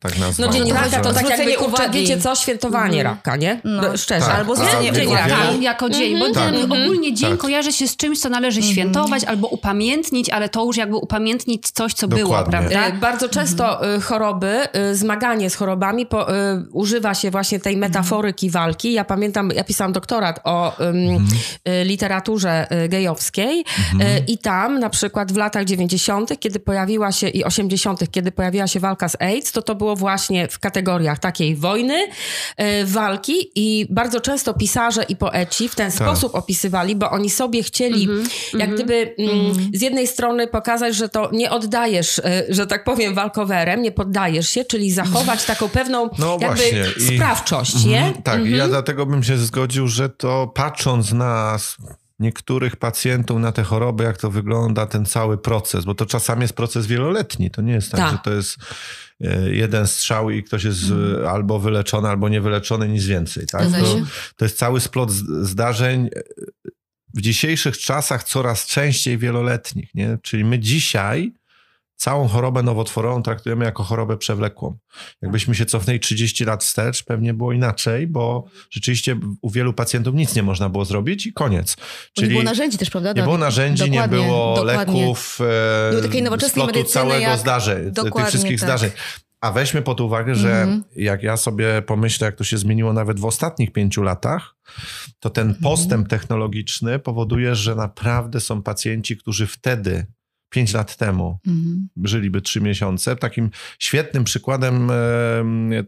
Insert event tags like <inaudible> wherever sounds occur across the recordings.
tak No nazwać. dzień raka to tak Zwrócenie jakby, kurczę, uwagi. wiecie co, świętowanie Mhm. raka, nie? No. No, Szczerze. Tak. Albo zwrócenie wielu- uwagi. wielu- jako dzień, bo Tak. ten ogólnie dzień Tak. kojarzy się z czymś, co należy świętować albo upamiętnić, ale to już jakby upamiętnić coś, co było, Dokładnie. prawda? E, Bardzo często e, choroby, e, zmaganie z chorobami po, używa się właśnie tej metaforyki walki. Ja pamiętam, ja pisałam doktorat o e, literaturze gejowskiej i tam na przykład w latach 90., kiedy pojawiła się i 80., kiedy pojawiła się walka z AIDS, to to było właśnie w kategoriach takiej wojny, e, walki i bardzo często pisarze i poeci w ten sposób opisywali, bo oni sobie chcieli jak gdyby mm, z jednej strony pokazać, że to nie oddajesz, e, że tak powiem, walkowerem, nie poddajesz się, czyli zachować taką pewną No jakby właśnie, i- sprawczość, nie? Mhm, Tak, ja dlatego bym się zgodził, że to patrząc na niektórych pacjentów, na te choroby, jak to wygląda, ten cały proces, bo to czasami jest proces wieloletni. To nie jest tak, Tak. że to jest e, jeden strzał i ktoś jest e, albo wyleczony, albo niewyleczony, nic więcej. Tak? To, to jest cały splot zdarzeń e, w dzisiejszych czasach coraz częściej wieloletnich. Nie? Czyli my dzisiaj całą chorobę nowotworową traktujemy jako chorobę przewlekłą. Jakbyśmy się cofnęli 30 lat wstecz, pewnie było inaczej, bo rzeczywiście u wielu pacjentów nic nie można było zrobić i koniec. Bo nie było narzędzi też, prawda? nie było narzędzi, nie Dokładnie, było dokładnie. leków, e, Nie było takiej nowoczesnej medycyny całego jak- zdarzeń, tych wszystkich tak. zdarzeń. A weźmy pod uwagę, że Mhm. jak ja sobie pomyślę, jak to się zmieniło nawet w ostatnich pięciu latach, to ten Mhm. postęp technologiczny powoduje, że naprawdę są pacjenci, którzy wtedy, pięć lat temu, Mhm. żyliby trzy miesiące. Takim świetnym przykładem,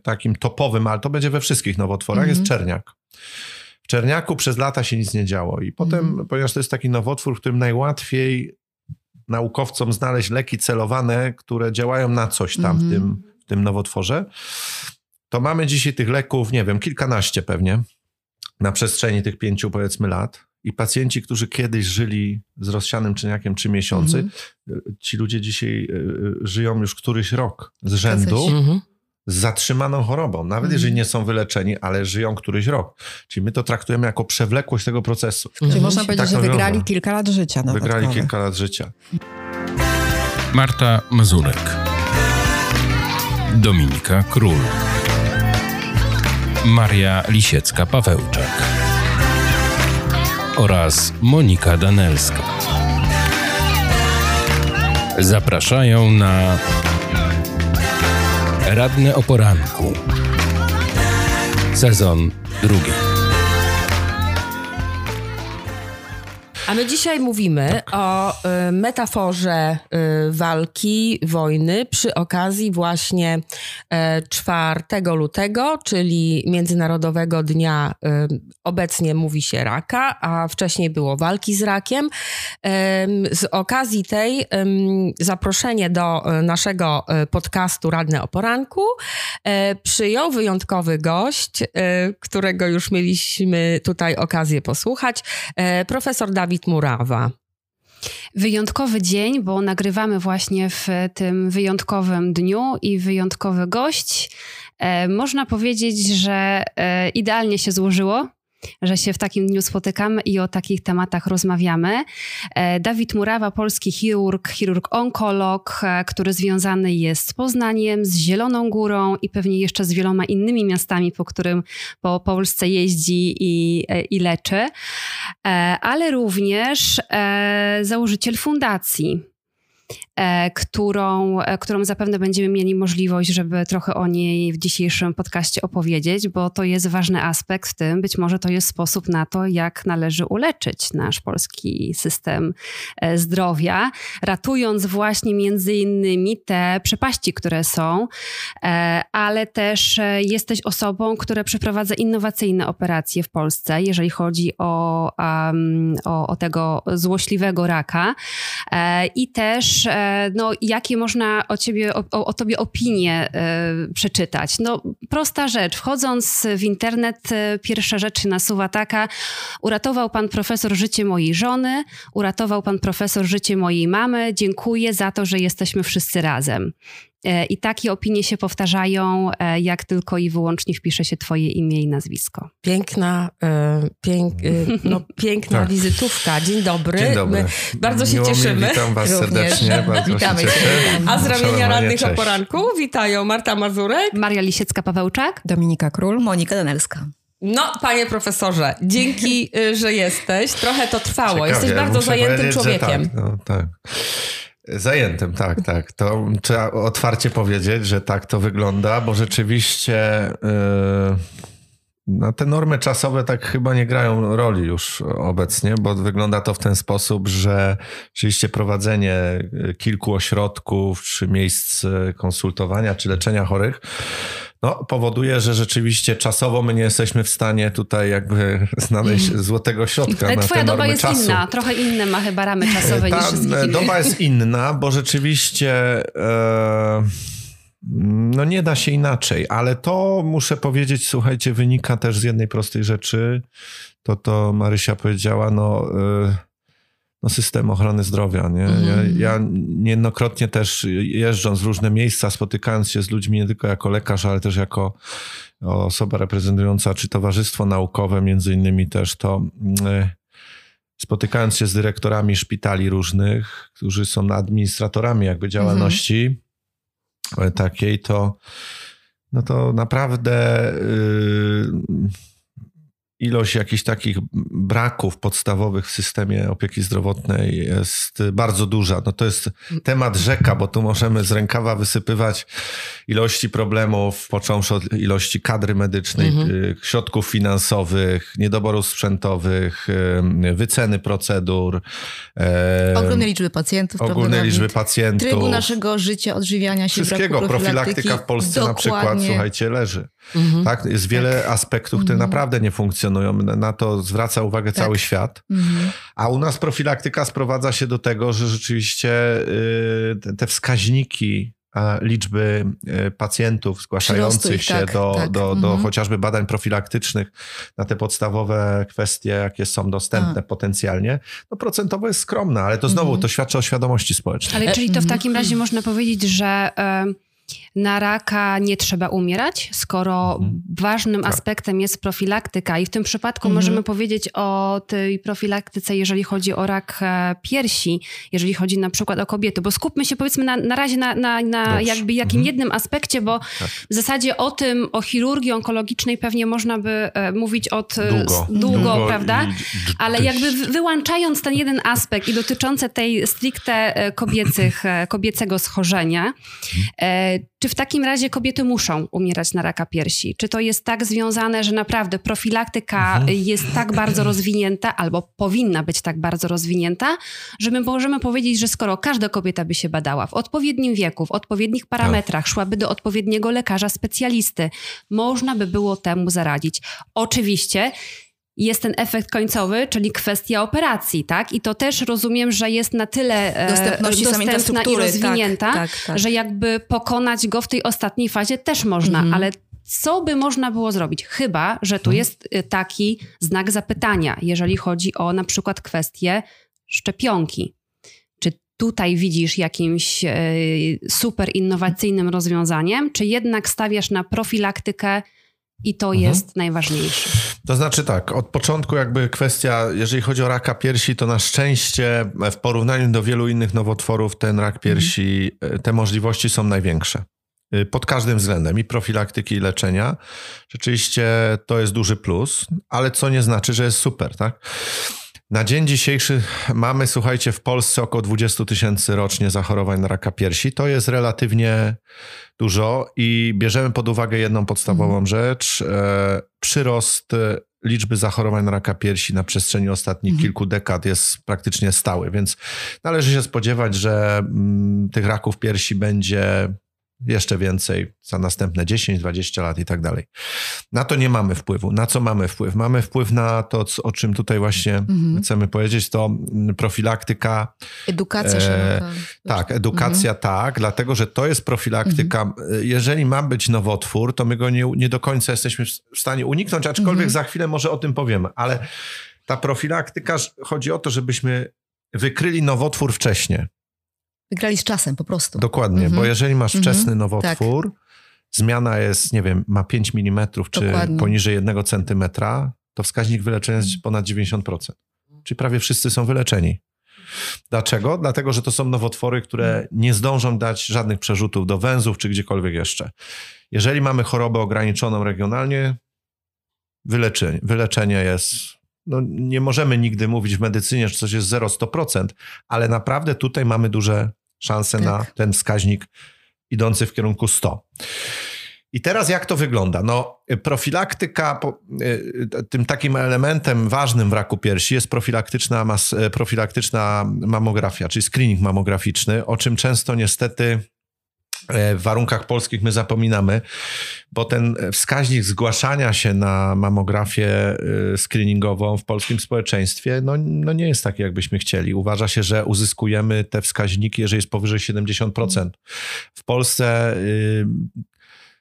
takim topowym, ale to będzie we wszystkich nowotworach, Mhm. jest czerniak. W czerniaku przez lata się nic nie działo i potem, Mhm. ponieważ to jest taki nowotwór, w którym najłatwiej naukowcom znaleźć leki celowane, które działają na coś tam w, Mhm. tym, w tym nowotworze, to mamy dzisiaj tych leków, nie wiem, kilkanaście pewnie na przestrzeni tych pięciu powiedzmy lat. I pacjenci, którzy kiedyś żyli z rozsianym czerniakiem trzy miesiące, Mhm. ci ludzie dzisiaj y, y, żyją już któryś rok z rzędu. Mhm. z zatrzymaną chorobą. Nawet Mhm. jeżeli nie są wyleczeni, ale żyją któryś rok. Czyli my to traktujemy jako przewlekłość tego procesu. Czyli Mhm. można powiedzieć, Tak że wygrali wygląda. kilka lat życia nawet. Wygrali nawet. kilka lat życia. Marta Mazurek, Dominika Król, Maria Lisiecka-Pawełczak oraz Monika Danelska. Zapraszają na Radne o poranku. Sezon drugi. A my dzisiaj mówimy o y, metaforze y, walki, wojny przy okazji właśnie e, 4 lutego, czyli Międzynarodowego Dnia, y, obecnie mówi się raka, a wcześniej było walki z rakiem. Em, Z okazji tej em, zaproszenie do e, naszego e, podcastu Radne o Poranku e, przyjął wyjątkowy gość, e, którego już mieliśmy tutaj okazję posłuchać, e, profesor Dawid Murawa. Wyjątkowy dzień, bo nagrywamy właśnie w tym wyjątkowym dniu i wyjątkowy gość. E, można powiedzieć, że e, idealnie się złożyło. Że się w takim dniu spotykamy i o takich tematach rozmawiamy. E, Dawid Murawa, polski chirurg, chirurg-onkolog, e, który związany jest z Poznaniem, z Zieloną Górą i pewnie jeszcze z wieloma innymi miastami, po którym po Polsce jeździ i, e, i leczy ale również założyciel fundacji, którą, e, którą zapewne będziemy mieli możliwość, żeby trochę o niej w dzisiejszym podcaście opowiedzieć, bo to jest ważny aspekt w tym. Być może to jest sposób na to, jak należy uleczyć nasz polski system e, zdrowia, ratując właśnie między innymi te przepaści, które są, e, ale też e, jesteś osobą, która przeprowadza innowacyjne operacje w Polsce, jeżeli chodzi o, o, o tego złośliwego raka. E, I też, e, no, jakie można o, ciebie, o, o tobie opinie e, przeczytać. No, prosta rzecz. Wchodząc w internet, e, pierwsza rzecz się nasuwa taka, uratował pan profesor życie mojej żony, uratował pan profesor życie mojej mamy, dziękuję za to, że jesteśmy wszyscy razem. E, I takie opinie się powtarzają, e, jak tylko i wyłącznie wpisze się twoje imię i nazwisko. Piękna, e, pięk, no, <laughs> piękna Tak. wizytówka. Dzień dobry. Dzień dobry. My bardzo się Miło mi, cieszymy. Witam was Również. serdecznie, bardzo Witamy się cię. cieszę. A z ramienia radnych o poranku witają Marta Mazurek. Maria Lisiecka-Pawełczak. Dominika Król, Monika Danelska. No, panie profesorze, dzięki, <laughs> y, że jesteś. Trochę to trwało. Ciekawie, Jesteś bardzo muszę zajętym człowiekiem. Tak, no, tak. Zajętym, tak, tak. To trzeba otwarcie powiedzieć, że tak to wygląda, bo rzeczywiście yy, no, te normy czasowe tak chyba nie grają roli już obecnie, bo wygląda to w ten sposób, że rzeczywiście prowadzenie y, kilku ośrodków, czy miejsc y, konsultowania, czy leczenia chorych, no, powoduje, że rzeczywiście czasowo my nie jesteśmy w stanie tutaj jakby znaleźć złotego środka Ale na twoja doba jest czasu. inna, trochę inne ma chyba ramy czasowe niż Ta wszystkich e, innych. doba jest <laughs> inna, bo rzeczywiście e, no nie da się inaczej, ale to muszę powiedzieć, słuchajcie, wynika też z jednej prostej rzeczy. To to Marysia powiedziała, no, e, no system ochrony zdrowia. Nie? Mhm. Ja, ja niejednokrotnie też jeżdżąc w różne miejsca, spotykając się z ludźmi nie tylko jako lekarz, ale też jako osoba reprezentująca czy towarzystwo naukowe, między innymi też to mm, spotykając się z dyrektorami szpitali różnych, którzy są administratorami jakby działalności e, takiej, to no to naprawdę y, ilość jakichś takich braków podstawowych w systemie opieki zdrowotnej jest bardzo duża. No to jest temat rzeka, bo tu możemy z rękawa wysypywać ilości problemów, począwszy od ilości kadry medycznej, Mhm. y, środków finansowych, niedoborów sprzętowych, y, wyceny procedur, e, Ogromnej liczby pacjentów. prawda, liczby pacjentów. Trybu naszego życia, odżywiania się, Wszystkiego. Profilaktyka w Polsce na przykład, Dokładnie. słuchajcie, leży. Mhm. Tak? Jest wiele aspektów, które Mhm. naprawdę nie funkcjonują. Na na to zwraca uwagę Tak. cały świat. Mhm. A u nas profilaktyka sprowadza się do tego, że rzeczywiście y, te- wskaźniki a, liczby y, pacjentów zgłaszających się tak, do, tak. do, do Mhm. chociażby badań profilaktycznych na te podstawowe kwestie, jakie są dostępne potencjalnie, no procentowo jest skromna, ale to znowu Mhm. to świadczy o świadomości społecznej. Ale czyli to w Mhm. takim razie można powiedzieć, że na raka nie trzeba umierać, skoro Mhm. ważnym Tak. aspektem jest profilaktyka i w tym przypadku Mhm. możemy powiedzieć o tej profilaktyce, jeżeli chodzi o rak e, piersi, jeżeli chodzi na przykład o kobiety, bo skupmy się powiedzmy na, na razie na, na, na jakby jakim Mhm. jednym aspekcie, bo Tak. w zasadzie o tym, o chirurgii onkologicznej pewnie można by e, mówić od e, Długo. s- długo, prawda? Ale jakby wy- wyłączając ten jeden aspekt i dotyczące tej stricte kobiecych, kobiecego schorzenia, e, czy w takim razie kobiety muszą umierać na raka piersi? Czy to jest tak związane, że naprawdę profilaktyka Mhm. jest tak bardzo rozwinięta, albo powinna być tak bardzo rozwinięta, że my możemy powiedzieć, że skoro każda kobieta by się badała w odpowiednim wieku, w odpowiednich parametrach, szłaby do odpowiedniego lekarza specjalisty, można by było temu zaradzić. Oczywiście jest ten efekt końcowy, czyli kwestia operacji, tak? I to też rozumiem, że jest na tyle e, Dostępności dostępna i infrastruktury, rozwinięta, tak, tak, tak. że jakby pokonać go w tej ostatniej fazie też można, Mhm. ale co by można było zrobić? Chyba, że tu jest y, taki znak zapytania, jeżeli chodzi o na przykład kwestię szczepionki. Czy tutaj widzisz jakimś e, super innowacyjnym rozwiązaniem, czy jednak stawiasz na profilaktykę i to Mhm. jest najważniejsze? To znaczy tak, od początku jakby kwestia, jeżeli chodzi o raka piersi, to na szczęście w porównaniu do wielu innych nowotworów ten rak piersi, e, te możliwości są największe. Y, Pod każdym względem i profilaktyki i leczenia. Rzeczywiście to jest duży plus, ale co nie znaczy, że jest super, tak? Na dzień dzisiejszy mamy, słuchajcie, w Polsce około 20 tysięcy rocznie zachorowań na raka piersi. To jest relatywnie dużo i bierzemy pod uwagę jedną podstawową rzecz. E, przyrost e, liczby zachorowań na raka piersi na przestrzeni ostatnich kilku dekad jest praktycznie stały, więc należy się spodziewać, że mm, tych raków piersi będzie jeszcze więcej za następne 10-20 lat i tak dalej. Na to nie mamy wpływu. Na co mamy wpływ? Mamy wpływ na to, co- o czym tutaj właśnie Mhm. chcemy powiedzieć, to profilaktyka, Edukacja E, tak, edukacja tak, dlatego że to jest profilaktyka. Jeżeli ma być nowotwór, to my go nie, nie do końca jesteśmy w w stanie uniknąć, aczkolwiek Mhm. za chwilę może o tym powiemy, ale ta profilaktyka, chodzi o to, żebyśmy wykryli nowotwór wcześniej. Wygrali z czasem po prostu. Dokładnie, Mhm. bo jeżeli masz Mhm. wczesny nowotwór, zmiana jest, nie wiem, ma 5 mm czy Dokładnie. poniżej 1 centymetra, to wskaźnik wyleczenia jest ponad 90%. Czyli prawie wszyscy są wyleczeni. Dlaczego? Dlatego, że to są nowotwory, które nie zdążą dać żadnych przerzutów do węzłów czy gdziekolwiek jeszcze. Jeżeli mamy chorobę ograniczoną regionalnie, wyleczenie, wyleczenie jest. No, nie możemy nigdy mówić w medycynie, że coś jest 0-100%, ale naprawdę tutaj mamy duże szanse Tak. na ten wskaźnik idący w kierunku 100. I teraz jak to wygląda? No, profilaktyka, y, tym takim elementem ważnym w raku piersi jest profilaktyczna, mas, e, profilaktyczna mamografia, czyli screening mamograficzny, o czym często niestety e, w warunkach polskich my zapominamy, bo ten wskaźnik zgłaszania się na mamografię y, screeningową w polskim społeczeństwie no, no nie jest taki, jakbyśmy chcieli. Uważa się, że uzyskujemy te wskaźniki, jeżeli jest powyżej 70%. W Polsce y,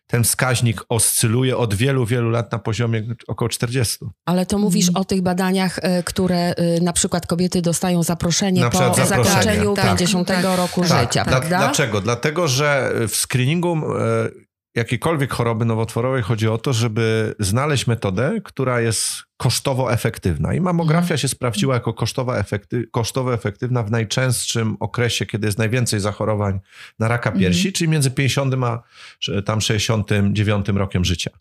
ten wskaźnik oscyluje od wielu, wielu lat na poziomie około 40. Ale to mówisz Mhm. o tych badaniach, y, które y, na przykład kobiety dostają zaproszenie Na po zakończeniu tak. 50 Tak, roku tak, życia, tak. prawda? Dlaczego? Dlatego, że w screeningu e, jakiejkolwiek choroby nowotworowej chodzi o to, żeby znaleźć metodę, która jest kosztowo efektywna. I mamografia Mhm. się sprawdziła jako kosztowa efekty, kosztowo efektywna w najczęstszym okresie, kiedy jest najwięcej zachorowań na raka Mhm. piersi, czyli między 50 a tam 69 rokiem życia.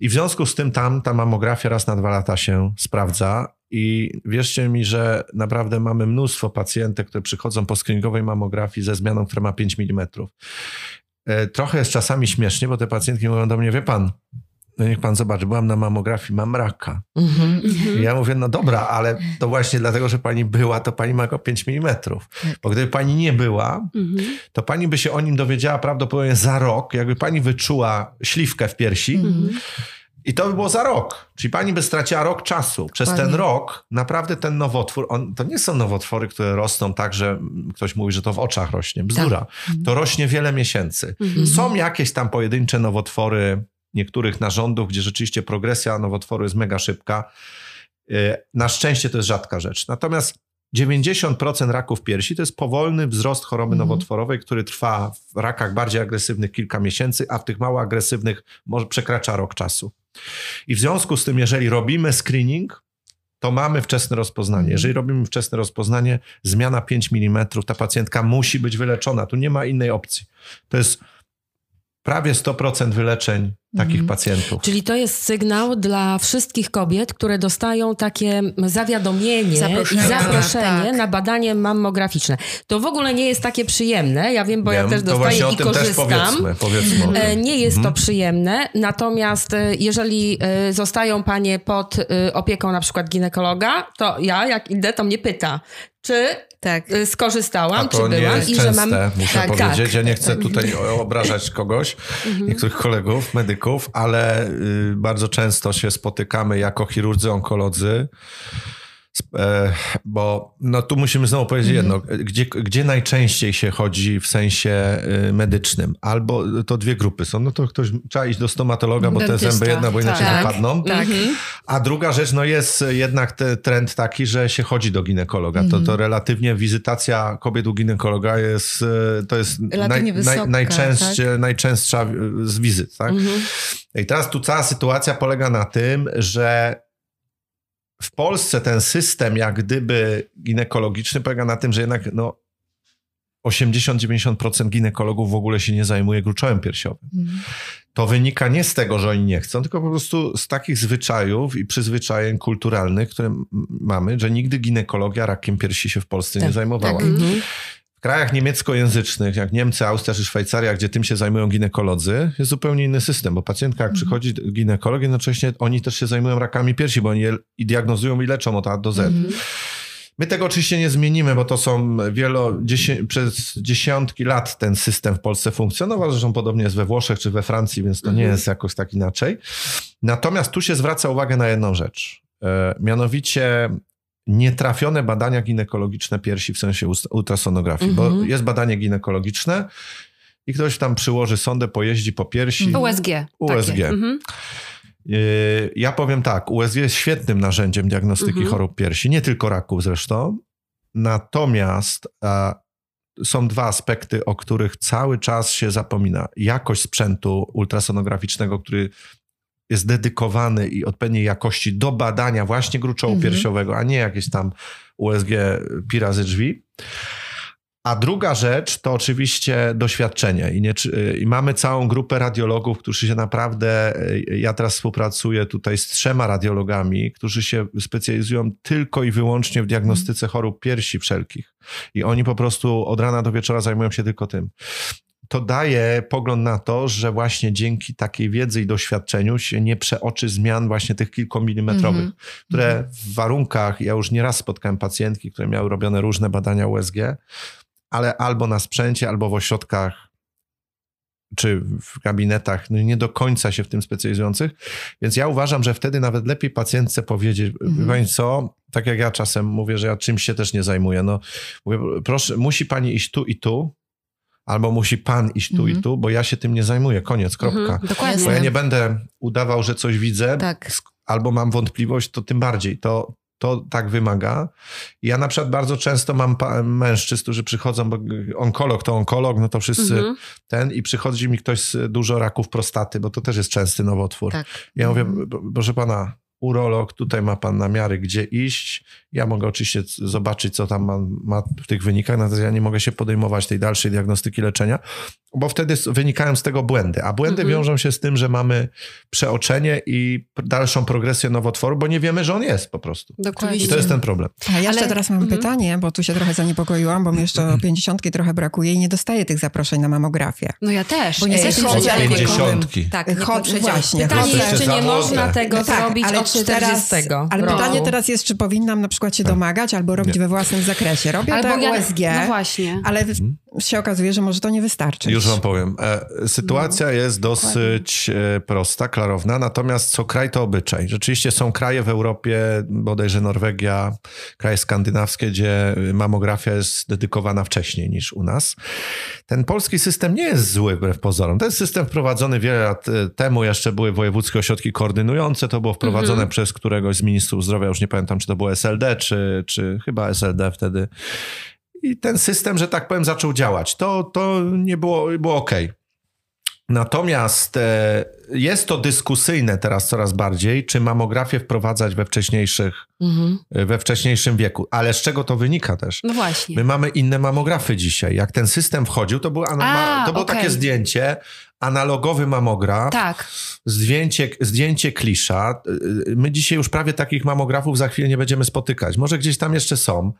I w związku z tym tam ta mamografia raz na dwa lata się sprawdza. I wierzcie mi, że naprawdę mamy mnóstwo pacjentek, które przychodzą po screeningowej mamografii ze zmianą, która ma 5 mm. E, Trochę jest czasami śmiesznie, bo te pacjentki mówią do mnie, wie pan, no niech pan zobaczy, byłam na mamografii, mam raka. Mhm. I ja mówię, no dobra, ale to właśnie dlatego, że pani była, to pani ma go 5 mm. Bo gdyby pani nie była, Mhm. to pani by się o nim dowiedziała prawdopodobnie za rok, jakby pani wyczuła śliwkę w piersi Mhm. I to by było za rok. Czyli pani by straciła rok czasu. Przez ten Dokładnie. rok naprawdę ten nowotwór, on, to nie są nowotwory, które rosną tak, że ktoś mówi, że to w oczach rośnie. Bzdura. To rośnie wiele miesięcy. Mhm. Są jakieś tam pojedyncze nowotwory niektórych narządów, gdzie rzeczywiście progresja nowotworu jest mega szybka. Yy, Na szczęście to jest rzadka rzecz. Natomiast 90% raków piersi to jest powolny wzrost choroby Mhm. nowotworowej, który trwa w rakach bardziej agresywnych kilka miesięcy, a w tych mało agresywnych może przekracza rok czasu. I w związku z tym, jeżeli robimy screening, to mamy wczesne rozpoznanie. Mhm. Jeżeli robimy wczesne rozpoznanie, zmiana 5 mm, ta pacjentka musi być wyleczona. Tu nie ma innej opcji. To jest prawie 100% wyleczeń takich Mhm. pacjentów. Czyli to jest sygnał dla wszystkich kobiet, które dostają takie zawiadomienie Zaproszenia, i zaproszenie tak. na badanie mammograficzne. To w ogóle nie jest takie przyjemne. Ja wiem, bo ja Wiem, też to dostaję i też korzystam. powiedzmy. powiedzmy. E, Nie jest to Mhm. przyjemne, natomiast e, jeżeli e, zostają panie pod opieką na przykład ginekologa, to ja jak idę, to mnie pyta, czy Tak. skorzystałam, czy to nie byłam jest i częste, że mam... muszę Tak, powiedzieć. tak. Ja nie chcę tutaj <laughs> obrażać kogoś, Mhm. niektórych kolegów, medyków, ale y, bardzo często się spotykamy jako chirurdzy, onkolodzy, bo no tu musimy znowu powiedzieć Mhm. jedno, gdzie, gdzie najczęściej się chodzi w sensie y, medycznym, albo to dwie grupy są, no to ktoś trzeba iść do stomatologa, bo te Dentysta, zęby jedna, bo inaczej tak. wypadną. Tak. Mhm. A druga rzecz, no jest jednak te, trend taki, że się chodzi do ginekologa. To, to relatywnie wizytacja kobiet u ginekologa jest, e, to jest wysoka, najczęstsze, najczęstsza z wizyt. Tak? Mhm. I teraz tu cała sytuacja polega na tym, że w Polsce ten system jak gdyby ginekologiczny polega na tym, że jednak no, 80-90% ginekologów w ogóle się nie zajmuje gruczołem piersiowym Mhm. to wynika nie z tego, że oni nie chcą, tylko po prostu z takich zwyczajów i przyzwyczajeń kulturalnych, które mamy, że nigdy ginekologia rakiem piersi się w Polsce nie Tak, zajmowała. tak. Mhm. W krajach niemieckojęzycznych, jak Niemcy, Austria czy Szwajcaria, gdzie tym się zajmują ginekolodzy, jest zupełnie inny system, bo pacjentka jak przychodzi do ginekolog, jednocześnie oni też się zajmują rakami piersi, bo oni je i diagnozują i leczą od A do Z. Mhm. My tego oczywiście nie zmienimy, bo to są wielo, dziesię, przez dziesiątki lat ten system w Polsce funkcjonował, zresztą podobnie jest we Włoszech czy we Francji, więc to nie jest jakoś tak inaczej. Natomiast tu się zwraca uwagę na jedną rzecz, e, mianowicie nietrafione badania ginekologiczne piersi w sensie ultrasonografii, bo Mhm. jest badanie ginekologiczne i ktoś tam przyłoży sondę, pojeździ po piersi. USG. USG. Mhm. Yy, Ja powiem tak, USG jest świetnym narzędziem diagnostyki Mhm. chorób piersi, nie tylko raków zresztą. Natomiast a, są dwa aspekty, o których cały czas się zapomina. Jakość sprzętu ultrasonograficznego, który jest dedykowany i odpowiedniej jakości do badania właśnie gruczołu Mhm. piersiowego, a nie jakieś tam USG pi razy drzwi. A druga rzecz to oczywiście doświadczenie. I, nie, I mamy całą grupę radiologów, którzy się naprawdę. Ja teraz współpracuję tutaj z trzema radiologami, którzy się specjalizują tylko i wyłącznie w diagnostyce chorób piersi wszelkich. I oni po prostu od rana do wieczora zajmują się tylko tym. To daje pogląd na to, że właśnie dzięki takiej wiedzy i doświadczeniu się nie przeoczy zmian właśnie tych kilkomilimetrowych, Mhm. które w warunkach, ja już nieraz spotkałem pacjentki, które miały robione różne badania USG, ale albo na sprzęcie, albo w ośrodkach czy w gabinetach no nie do końca się w tym specjalizujących. Więc ja uważam, że wtedy nawet lepiej pacjentce powiedzieć, Mhm. mhm. co, tak jak ja czasem mówię, że ja czymś się też nie zajmuję. No, mówię, proszę, musi pani iść tu i tu, albo musi pan iść tu Mhm. i tu, bo ja się tym nie zajmuję. Koniec, kropka. Mhm, dokładnie. Bo ja nie będę udawał, że coś widzę, Tak. albo mam wątpliwość, to tym bardziej. To, to tak wymaga. Ja na przykład bardzo często mam mężczyzn, którzy przychodzą, bo onkolog to onkolog, no to wszyscy Mhm. ten i przychodzi mi ktoś z dużo raków prostaty, bo to też jest częsty nowotwór. Tak. Ja mówię, Mhm. "P- proszę pana, urolog, tutaj ma pan namiary, gdzie iść. Ja mogę oczywiście zobaczyć, co tam ma, ma w tych wynikach, natomiast ja nie mogę się podejmować tej dalszej diagnostyki leczenia, bo wtedy wynikają z tego błędy. A błędy Mhm. wiążą się z tym, że mamy przeoczenie i dalszą progresję nowotworu, bo nie wiemy, że on jest po prostu. Dokładnie. I to jest ten problem. A jeszcze Ale- teraz mam Mhm. pytanie, bo tu się trochę zaniepokoiłam, bo mi jeszcze o pięćdziesiątki trochę brakuje i nie dostaję tych zaproszeń na mamografię. No ja też. Bo nie ja jesteśmy w. Pięćdziesiątki. Tak, Chod- właśnie. Pytanie czy nie można tego No tak, zrobić ale od czy teraz- 40 Ale roku. pytanie teraz jest, czy powinnam na przykład się domagać albo robić Nie. we własnym zakresie. Robię Albo to ja, USG, No właśnie. ale w- się okazuje, że może to nie wystarczy. Już wam powiem. E, Sytuacja No, jest dosyć e, prosta, klarowna, natomiast co kraj to obyczaj. Rzeczywiście są kraje w Europie, bodajże Norwegia, kraje skandynawskie, gdzie mamografia jest dedykowana wcześniej niż u nas. Ten polski system nie jest zły wbrew pozorom. Ten system wprowadzony wiele lat e, temu, jeszcze były wojewódzkie ośrodki koordynujące, to było wprowadzone Mhm. przez któregoś z ministrów zdrowia, już nie pamiętam, czy to było SLD, czy, czy chyba SLD wtedy. I ten system, że tak powiem, zaczął działać. To, to nie było, było ok. Natomiast e, jest to dyskusyjne teraz coraz bardziej, czy mamografię wprowadzać we, wcześniejszych, Mhm. we wcześniejszym wieku. Ale z czego to wynika też? No właśnie. My mamy inne mamografy dzisiaj. Jak ten system wchodził, to, był, A, to było okej. takie zdjęcie, analogowy mamograf, Tak. zdjęcie, zdjęcie klisza. Y, My dzisiaj już prawie takich mamografów za chwilę nie będziemy spotykać. Może gdzieś tam jeszcze są,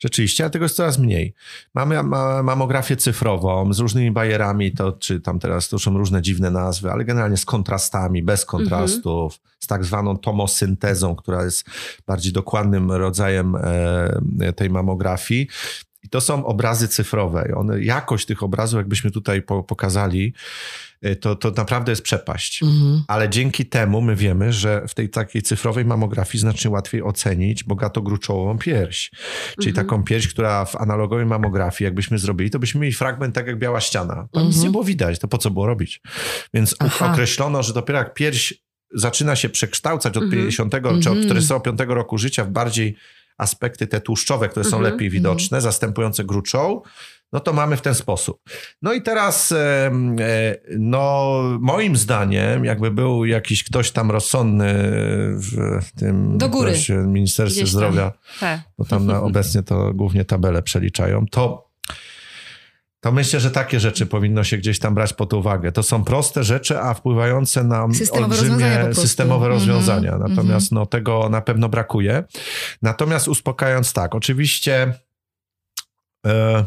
rzeczywiście, ale tego jest coraz mniej. Mamy ma, mamografię cyfrową z różnymi bajerami, to czy tam teraz to są różne dziwne nazwy, ale generalnie z kontrastami, bez kontrastów, z tak zwaną tomosyntezą, która jest bardziej dokładnym rodzajem e, tej mamografii. I to są obrazy cyfrowe. One, jakość tych obrazów, jakbyśmy tutaj po, pokazali, y, to, to naprawdę jest przepaść. Mhm. Ale dzięki temu my wiemy, że w tej takiej cyfrowej mamografii znacznie łatwiej ocenić bogatogruczołową pierś. Czyli Mhm. taką pierś, która w analogowej mamografii, jakbyśmy zrobili, to byśmy mieli fragment tak jak biała ściana. Tam nic Mhm. nie było widać, to po co było robić? Więc Aha. określono, że dopiero jak pierś zaczyna się przekształcać od Mhm. 50 czy od Mhm. 45 roku życia w bardziej aspekty te tłuszczowe, które są Mhm. lepiej widoczne, zastępujące gruczoł, no to mamy w ten sposób. No i teraz, e, no moim zdaniem, jakby był jakiś ktoś tam rozsądny w tym Do góry. Ministerstwie Gdzieś tam. Zdrowia, Tak. bo tam na, <laughs> obecnie to głównie tabele przeliczają, to to myślę, że takie rzeczy powinno się gdzieś tam brać pod uwagę. To są proste rzeczy, a wpływające na Systemowe rozwiązania systemowe Mhm, rozwiązania. mhm. Natomiast no, tego na pewno brakuje. Natomiast uspokajając tak, oczywiście e,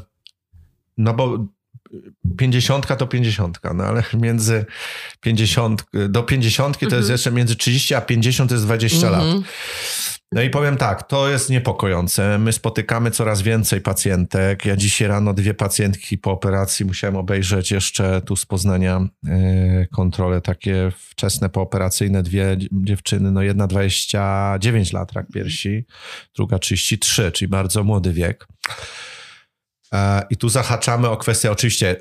no bo 50 to 50, no ale między 50, do 50 to jest Mhm. jeszcze między 30 a 50 to jest 20 lat. Mhm. No i powiem tak, to jest niepokojące. My spotykamy coraz więcej pacjentek. Ja dzisiaj rano dwie pacjentki po operacji musiałem obejrzeć jeszcze tu z Poznania e, kontrole takie wczesne pooperacyjne. Dwie dzie- dziewczyny, no jedna 29 lat rak piersi, druga 33, czyli bardzo młody wiek. I tu zahaczamy o kwestię, oczywiście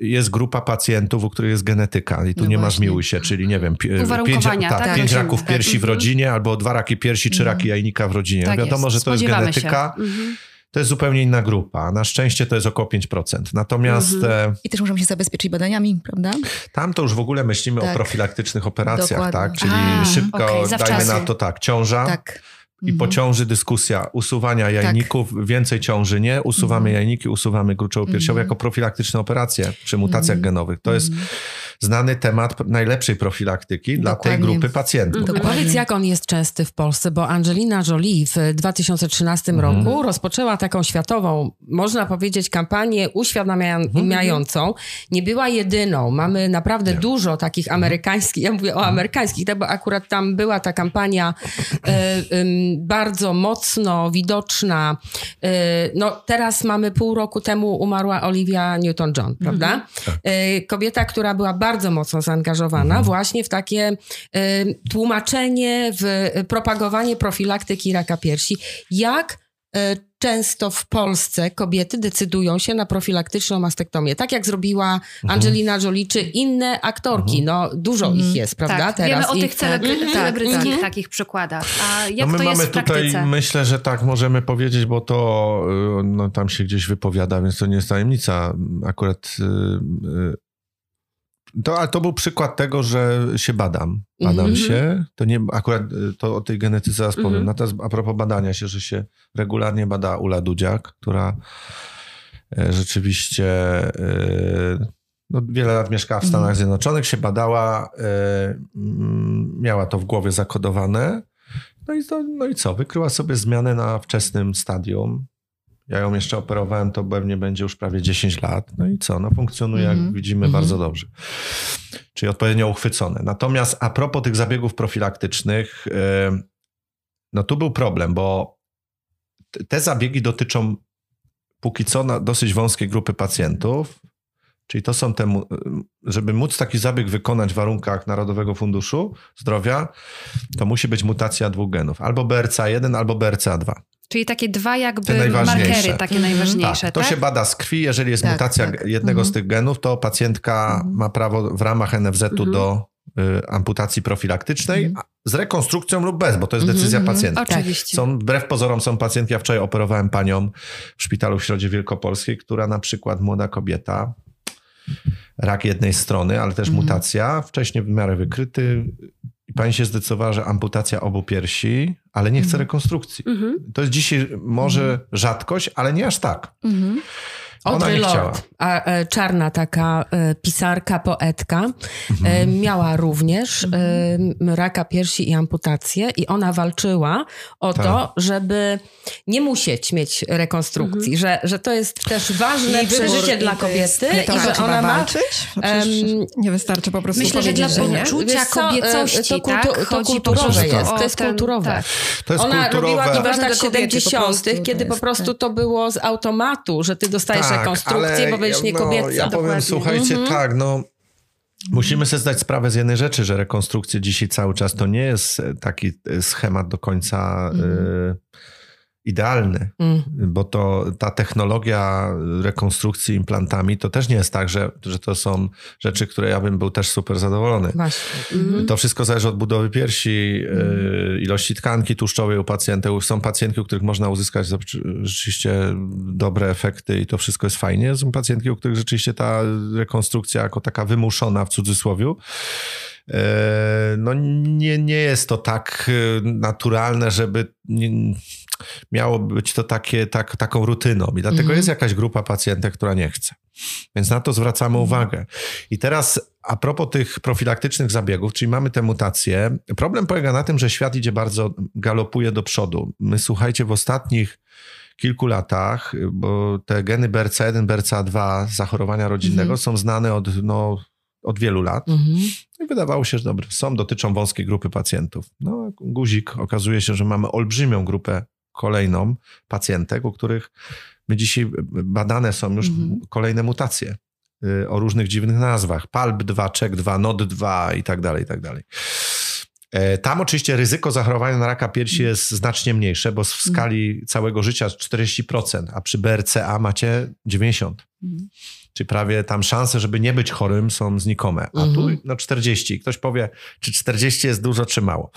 jest grupa pacjentów, u których jest genetyka i tu No nie masz miłuj się, czyli nie wiem, pi- pięć, Uwarunkowania, tak, tak, pięć rozumiem, raków tak. piersi w Mhm. rodzinie albo dwa raki piersi, trzy Mhm. raki jajnika w rodzinie. Tak Wiadomo, jest. że to jest genetyka. Mhm. to jest zupełnie inna grupa. Na szczęście to jest około 5%. Natomiast Mhm. e, I też możemy się zabezpieczyć badaniami, prawda? tam to już w ogóle myślimy o Tak. profilaktycznych operacjach, Dokładnie. tak? Czyli A, szybko okej, dajmy na to tak, ciąża. Tak. I po Mhm. ciąży dyskusja usuwania jajników, więcej ciąży nie, usuwamy Mhm. jajniki, usuwamy gruczoły piersiowe Mhm. jako profilaktyczne operacje przy mutacjach genowych. To jest. Znany temat najlepszej profilaktyki dla tej Dokładnie. grupy pacjentów. Mhm. Dokładnie. Powiedz, jak on jest częsty w Polsce, bo Angelina Jolie w 2013 Mhm. roku rozpoczęła taką światową, można powiedzieć, kampanię uświadamiającą. Nie była jedyną. Mamy naprawdę Nie. dużo takich amerykańskich, ja mówię o amerykańskich, tak, bo akurat tam była ta kampania e, ym, bardzo mocno widoczna. E, no teraz mamy pół roku temu umarła Olivia Newton-John, prawda? E, kobieta, która była bardzo mocno zaangażowana właśnie w takie e, tłumaczenie, w e, propagowanie profilaktyki raka piersi. Jak e, często w Polsce kobiety decydują się na profilaktyczną mastektomię, tak jak zrobiła Angelina Jolie czy inne aktorki. No dużo ich jest, prawda? Tak, teraz wiemy o tych celebry- Mhm. celebryckich Mhm. takich przykładach. A jak no my to jest mamy w praktyce? tutaj, myślę, że tak możemy powiedzieć, bo to y, no, tam się gdzieś wypowiada, więc to nie jest tajemnica. Akurat y, y, to, ale to był przykład tego, że się badam. Badam Mhm. się. To nie, akurat y, to o tej genetyce zaraz powiem. Mhm. Natomiast a propos badania się, że się regularnie bada Ula Dudziak, która e, rzeczywiście e, no, wiele lat mieszkała w Stanach Mhm. Zjednoczonych, się badała, e, mm, miała to w głowie zakodowane. No i, to, no i co? Wykryła sobie zmianę na wczesnym stadium. Ja ją jeszcze operowałem, to pewnie będzie już prawie 10 lat. No i co? No funkcjonuje, jak Mhm. widzimy, Mhm. bardzo dobrze. Czyli odpowiednio uchwycone. Natomiast a propos tych zabiegów profilaktycznych, e, no tu był problem, bo te zabiegi dotyczą póki co na dosyć wąskiej grupy pacjentów. Czyli to są te, mu- żeby móc taki zabieg wykonać w warunkach Narodowego Funduszu Zdrowia, to musi być mutacja dwóch genów. Albo BRCA1, albo BRCA2. Czyli takie dwa jakby markery, takie Mhm. najważniejsze, Tak, tak? to się bada z krwi. Jeżeli jest Tak, mutacja tak. jednego Mhm. z tych genów, to pacjentka Mhm. ma prawo w ramach NFZ-u Mhm. do y, amputacji profilaktycznej Mhm. a- z rekonstrukcją lub bez, bo to jest Mhm, decyzja mhm. pacjenta. Oczywiście. Są, wbrew pozorom są pacjentki, ja wczoraj operowałem panią w szpitalu w Środzie Wielkopolskiej, która na przykład młoda kobieta, rak jednej strony, ale też Mhm. mutacja, wcześniej w miarę wykryty pani się zdecydowała, że amputacja obu piersi, ale nie chce Mhm. rekonstrukcji. Mhm. To jest dzisiaj może rzadkość, ale nie aż tak. Mhm. Audre. Lorde, a, e, czarna taka e, pisarka, poetka, e, Mhm. miała również e, raka piersi i amputację i ona walczyła o Tak. to, żeby nie musieć mieć rekonstrukcji, że, że to jest też ważne wybór przeżycie i dla kobiety to, i że ona ma... em, nie wystarczy po prostu Myślę, że dla poczucia e, kobiecości, to, kultu- tak? to kulturowe jest, to jest ten- kulturowe. tak. To jest Ona kulturowe. robiła to w latach dla kobiety, po 70., prostu kiedy po prostu tak. to było z automatu, że ty dostajesz Tak, rekonstrukcję, ale bo będziesz nie no, kobieca. Ja powiem, Dokładnie. słuchajcie, Mhm. tak, no. Musimy sobie zdać sprawę z jednej rzeczy, że rekonstrukcje dzisiaj cały czas to nie jest taki schemat do końca Mhm. e, idealny, Mm. bo to ta technologia rekonstrukcji implantami to też nie jest tak, że, że to są rzeczy, które ja bym był też super zadowolony. Mhm. To wszystko zależy od budowy piersi, e, ilości tkanki tłuszczowej u pacjentów. Są pacjentki, u których można uzyskać rzeczywiście dobre efekty i to wszystko jest fajnie. Są pacjentki, u których rzeczywiście ta rekonstrukcja jako taka wymuszona w cudzysłowie, e, no nie, nie jest to tak e, naturalne, żeby miało być to takie, tak, taką rutyną. I dlatego Mhm. jest jakaś grupa pacjentek, która nie chce. Więc na to zwracamy uwagę. I teraz a propos tych profilaktycznych zabiegów, czyli mamy te mutacje, problem polega na tym, że świat idzie bardzo, galopuje do przodu. My słuchajcie, w ostatnich kilku latach, bo te geny BRCA1, BRCA2 zachorowania rodzinnego Mhm. są znane od, no, od wielu lat. Mhm. I wydawało się, że dobre, są, dotyczą wąskiej grupy pacjentów. No, guzik, okazuje się, że mamy olbrzymią grupę kolejną pacjentek, u których my dzisiaj badane są już Mhm. kolejne mutacje y, o różnych dziwnych nazwach. PALB2, CZEK2, NOD2 i tak dalej, i tak dalej. E, Tam oczywiście ryzyko zachorowania na raka piersi jest znacznie mniejsze, bo w skali całego życia jest 40%, a przy BRCA macie 90%. Mhm. Czyli prawie tam szanse, żeby nie być chorym są znikome. A tu Mhm. no 40. I Ktoś powie, czy 40 jest dużo, czy mało.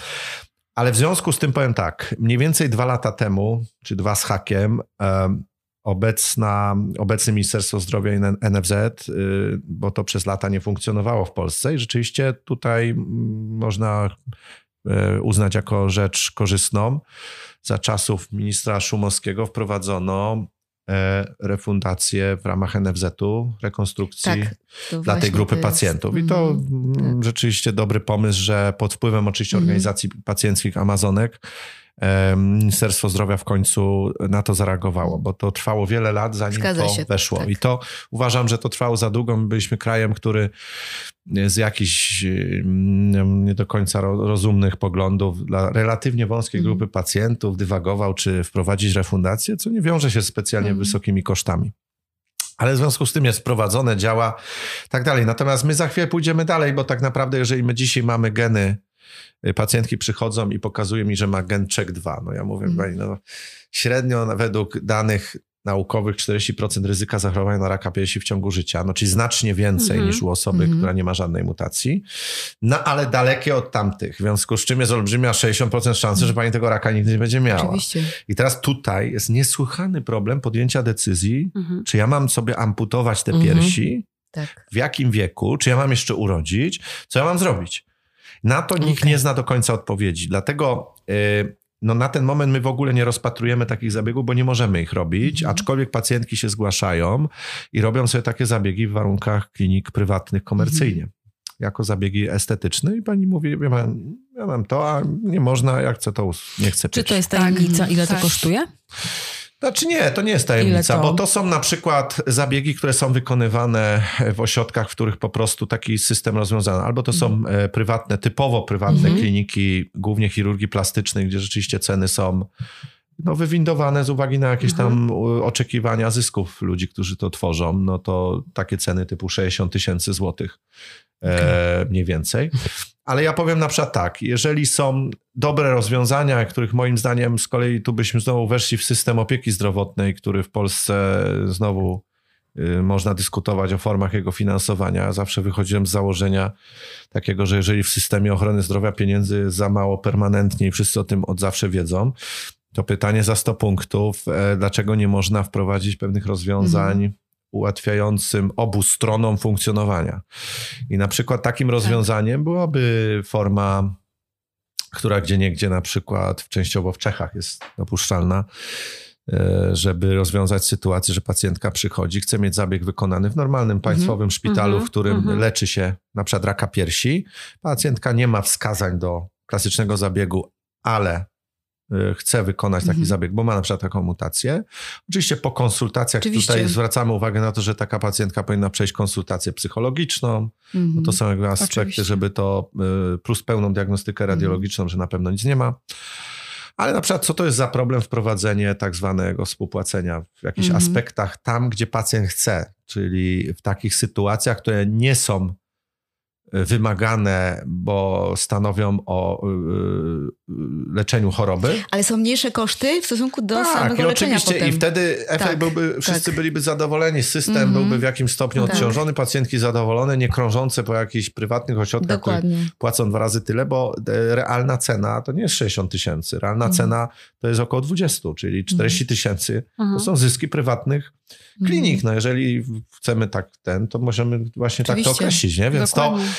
Ale w związku z tym powiem tak, mniej więcej dwa lata temu, czy dwa z hakiem, em, obecna, obecne Ministerstwo Zdrowia i NFZ, y, bo to przez lata nie funkcjonowało w Polsce i rzeczywiście tutaj można y, uznać jako rzecz korzystną. Za czasów ministra Szumowskiego wprowadzono e, refundację w ramach NFZ-u, rekonstrukcji Tak, dla tej grupy jest- pacjentów. I to Mhm, mm, rzeczywiście dobry pomysł, że pod wpływem oczywiście Mhm. organizacji pacjenckich Amazonek e, Ministerstwo Zdrowia w końcu na to zareagowało, bo to trwało wiele lat, zanim Zgadza to się, weszło. tak. I to uważam, że to trwało za długo. My byliśmy krajem, który z jakichś mm, nie do końca ro- rozumnych poglądów dla relatywnie wąskiej Mhm. grupy pacjentów dywagował, czy wprowadzić refundację, co nie wiąże się z specjalnie Mhm. wysokimi kosztami. Ale w związku z tym jest wprowadzone, działa, tak dalej. Natomiast my za chwilę pójdziemy dalej, bo tak naprawdę, jeżeli my dzisiaj mamy geny, pacjentki przychodzą i pokazują mi, że ma gen CZEK2. No ja mówię, Mhm. pani, no, średnio według danych naukowych 40% ryzyka zachorowania na raka piersi w ciągu życia, no czyli znacznie więcej Mhm. niż u osoby, Mhm. która nie ma żadnej mutacji, no ale dalekie od tamtych, w związku z czym jest olbrzymia 60% szansy, że pani tego raka nigdy nie będzie miała. Oczywiście. I teraz tutaj jest niesłychany problem podjęcia decyzji, Mhm. czy ja mam sobie amputować te Mhm. piersi, Tak. w jakim wieku, czy ja mam jeszcze urodzić, co ja mam zrobić. Na to nikt Okej. nie zna do końca odpowiedzi. Dlatego y, no, na ten moment my w ogóle nie rozpatrujemy takich zabiegów, bo nie możemy ich robić, Mhm. aczkolwiek pacjentki się zgłaszają i robią sobie takie zabiegi w warunkach klinik prywatnych komercyjnie. Jako zabiegi estetyczne i pani mówi, ja mam, ja mam to, a nie można, jak chcę to, nie chcę Czy pić. to jest tajemnica, ile to tak. kosztuje? Znaczy nie, to nie jest tajemnica, to? bo to są na przykład zabiegi, które są wykonywane w ośrodkach, w których po prostu taki system rozwiązany. Albo to są e, prywatne, typowo prywatne Mhm. kliniki, głównie chirurgii plastycznej, gdzie rzeczywiście ceny są no, wywindowane z uwagi na jakieś tam u, oczekiwania zysków ludzi, którzy to tworzą. No to takie ceny typu 60 tysięcy złotych e, mniej więcej. Ale ja powiem na przykład tak, jeżeli są dobre rozwiązania, których moim zdaniem z kolei tu byśmy znowu weszli w system opieki zdrowotnej, który w Polsce znowu y, można dyskutować o formach jego finansowania. Zawsze wychodziłem z założenia takiego, że jeżeli w systemie ochrony zdrowia pieniędzy za mało permanentnie i wszyscy o tym od zawsze wiedzą, to pytanie za 100 punktów, e, dlaczego nie można wprowadzić pewnych rozwiązań ułatwiającym obu stronom funkcjonowania. I na przykład takim rozwiązaniem byłaby forma, która gdzie niegdzie na przykład częściowo w Czechach jest dopuszczalna, e, żeby rozwiązać sytuację, że pacjentka przychodzi, chce mieć zabieg wykonany w normalnym państwowym szpitalu, Mhm. w którym Mhm. leczy się na przykład raka piersi. Pacjentka nie ma wskazań do klasycznego zabiegu, ale chce wykonać taki Mhm. zabieg, bo ma na przykład taką mutację. Oczywiście po konsultacjach Oczywiście. tutaj zwracamy uwagę na to, że taka pacjentka powinna przejść konsultację psychologiczną, Mhm. bo to są jakby aspekty, Oczywiście. żeby to y, plus pełną diagnostykę radiologiczną, że na pewno nic nie ma. Ale na przykład, co to jest za problem wprowadzenie tak zwanego współpłacenia w jakichś Mhm. aspektach tam, gdzie pacjent chce, czyli w takich sytuacjach, które nie są y, wymagane, bo stanowią o y, y, leczeniu choroby. Ale są mniejsze koszty w stosunku do Tak, samego i leczenia oczywiście potem. i wtedy efekt Tak, byłby, wszyscy tak. byliby zadowoleni, system Mhm. byłby w jakimś stopniu Tak. odciążony, pacjentki zadowolone, nie krążące po jakichś prywatnych ośrodkach, które Dokładnie. płacą dwa razy tyle, bo e, realna cena to nie jest 60 tysięcy, realna Mhm. cena to jest około 20, czyli 40 tysięcy to Mhm. są zyski prywatnych klinik. No jeżeli chcemy tak ten, to możemy właśnie tak to Oczywiście. określić, nie? Więc Dokładnie. to,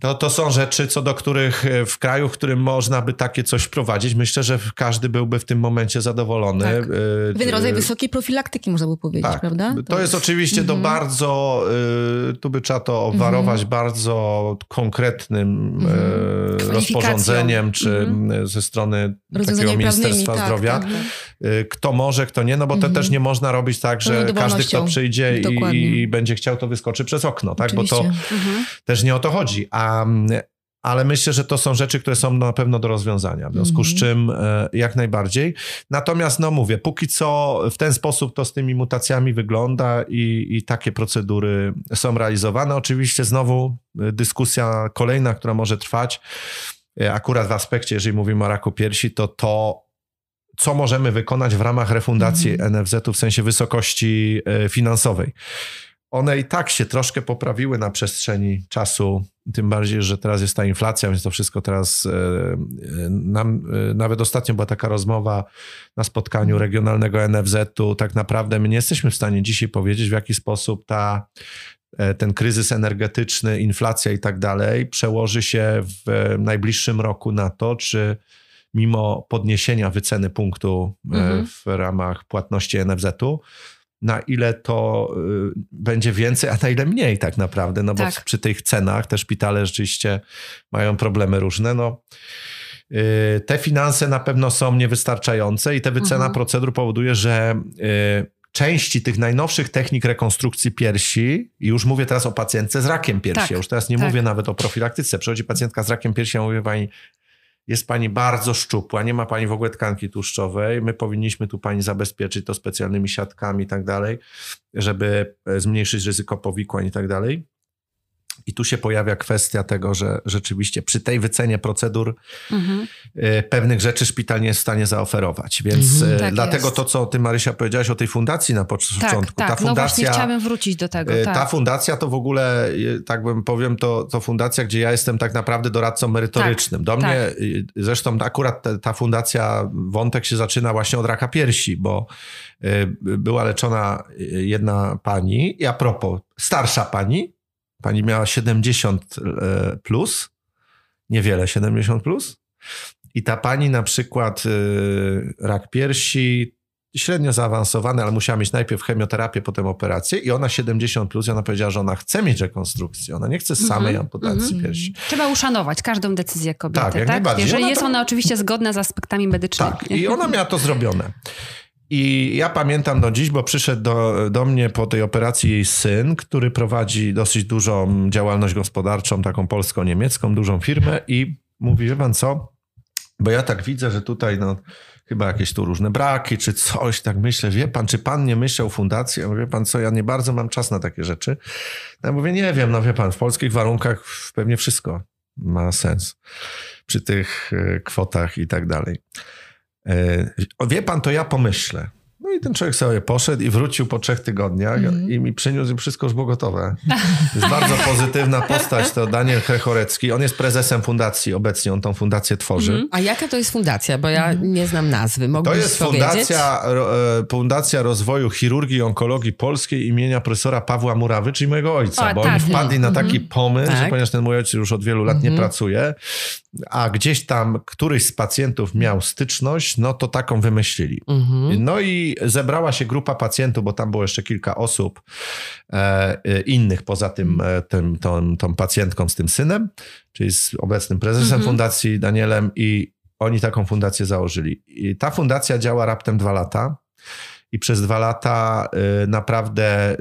to są rzeczy, co do których e, w kraju, w którym można by takie coś wprowadzić, myślę, że każdy byłby w tym momencie zadowolony. Tak. E, Pewien rodzaj e, wysokiej profilaktyki, można by powiedzieć, tak. prawda? To, jest oczywiście do Mhm. bardzo, y, tu by trzeba to obwarować bardzo konkretnym Mhm. y, Kwalifikacją. rozporządzeniem, czy Mhm. ze strony takiego Ministerstwa tak, Zdrowia. tak, tak. Kto może, kto nie, no bo to Mhm. też nie można robić tak, że Pełną każdy, kto przyjdzie i, i będzie chciał, to wyskoczy przez okno, tak? Bo to Oczywiście. Mhm. też nie o to chodzi. A, ale myślę, że to są rzeczy, które są na pewno do rozwiązania. W związku z Mhm. czym e, jak najbardziej. Natomiast, no mówię, póki co w ten sposób to z tymi mutacjami wygląda i, i takie procedury są realizowane. Oczywiście znowu e, dyskusja kolejna, która może trwać, e, akurat w aspekcie, jeżeli mówimy o raku piersi, to to, co możemy wykonać w ramach refundacji Mhm. NFZ-u w sensie wysokości finansowej. One i tak się troszkę poprawiły na przestrzeni czasu Tym bardziej, że teraz jest ta inflacja, więc to wszystko teraz e, e, nam, e, nawet ostatnio była taka rozmowa na spotkaniu regionalnego NFZ-u. Tak naprawdę my nie jesteśmy w stanie dzisiaj powiedzieć, w jaki sposób ta, ten kryzys energetyczny, inflacja i tak dalej przełoży się w najbliższym roku na to, czy mimo podniesienia wyceny punktu Mhm. w ramach płatności NFZ-u, na ile to y, będzie więcej, a na ile mniej tak naprawdę, no bo Tak. przy tych cenach te szpitale rzeczywiście mają problemy różne, no. Y, Te finanse na pewno są niewystarczające i ta wycena Mhm. procedur powoduje, że y, części tych najnowszych technik rekonstrukcji piersi, i już mówię teraz o pacjentce z rakiem piersi, Tak, już teraz nie tak. mówię nawet o profilaktyce, przychodzi pacjentka z rakiem piersi, ja mówię pani, jest pani bardzo szczupła, nie ma pani w ogóle tkanki tłuszczowej, my powinniśmy tu pani zabezpieczyć to specjalnymi siatkami i tak dalej, żeby e, zmniejszyć ryzyko powikłań i tak dalej. I tu się pojawia kwestia tego, że rzeczywiście przy tej wycenie procedur Mhm. e, pewnych rzeczy szpital nie jest w stanie zaoferować. Więc Mhm, e, tak dlatego jest. to, co ty Marysia powiedziałaś o tej fundacji na Tak, początku. tak. ta No właśnie fundacja, chciałabym wrócić do tego. E, Tak. Ta fundacja to w ogóle, tak bym powiem, to, to fundacja, gdzie ja jestem tak naprawdę doradcą merytorycznym. Do tak. mnie, e, zresztą akurat ta, ta fundacja, wątek się zaczyna właśnie od raka piersi, bo była leczona jedna pani i a propos, starsza pani, pani miała 70 e, plus, niewiele 70 plus i ta pani na przykład e, rak piersi, średnio zaawansowany, ale musiała mieć najpierw chemioterapię, potem operację i ona 70 plus i ona powiedziała, że ona chce mieć rekonstrukcję, ona nie chce samej Mhm, amputacji mhm. piersi. Trzeba uszanować każdą decyzję kobiety, Tak, tak? Jeżeli Ona jest to- ona oczywiście zgodna z aspektami medycznymi. Tak, i ona miała to zrobione. I ja pamiętam do dziś, bo przyszedł do, do mnie po tej operacji jej syn, który prowadzi dosyć dużą działalność gospodarczą, taką polsko-niemiecką, dużą firmę i mówi, wie pan co, bo ja tak widzę, że tutaj no, chyba jakieś tu różne braki, czy coś, tak myślę, wie pan, czy pan nie myślał fundacji? Ja mówię, wie pan co, ja nie bardzo mam czas na takie rzeczy. Ja mówię, nie wiem, no wie pan, w polskich warunkach pewnie wszystko ma sens przy tych e, kwotach i tak dalej. E, Wie pan, to ja pomyślę. No i ten człowiek sobie poszedł i wrócił po trzech tygodniach Mhm. i mi przyniósł i wszystko już było gotowe. To jest bardzo pozytywna postać, to Daniel Hechorecki. On jest prezesem fundacji obecnie, on tą fundację tworzy. Mhm. A jaka to jest fundacja? Bo ja nie znam nazwy. To jest fundacja, e, fundacja Rozwoju Chirurgii i Onkologii Polskiej imienia profesora Pawła Murawy, czyli mojego ojca, O, bo tak. oni wpadli na taki pomysł, Tak. że ponieważ ten mój ojciec już od wielu lat nie Mhm. pracuje, a gdzieś tam któryś z pacjentów miał styczność, no to taką wymyślili. Mhm. No i zebrała się grupa pacjentów, bo tam było jeszcze kilka osób e, e, innych poza tym, e, tym tą, tą pacjentką z tym synem, czyli z obecnym prezesem Mhm. fundacji Danielem i oni taką fundację założyli. I ta fundacja działa raptem dwa lata i przez dwa lata naprawdę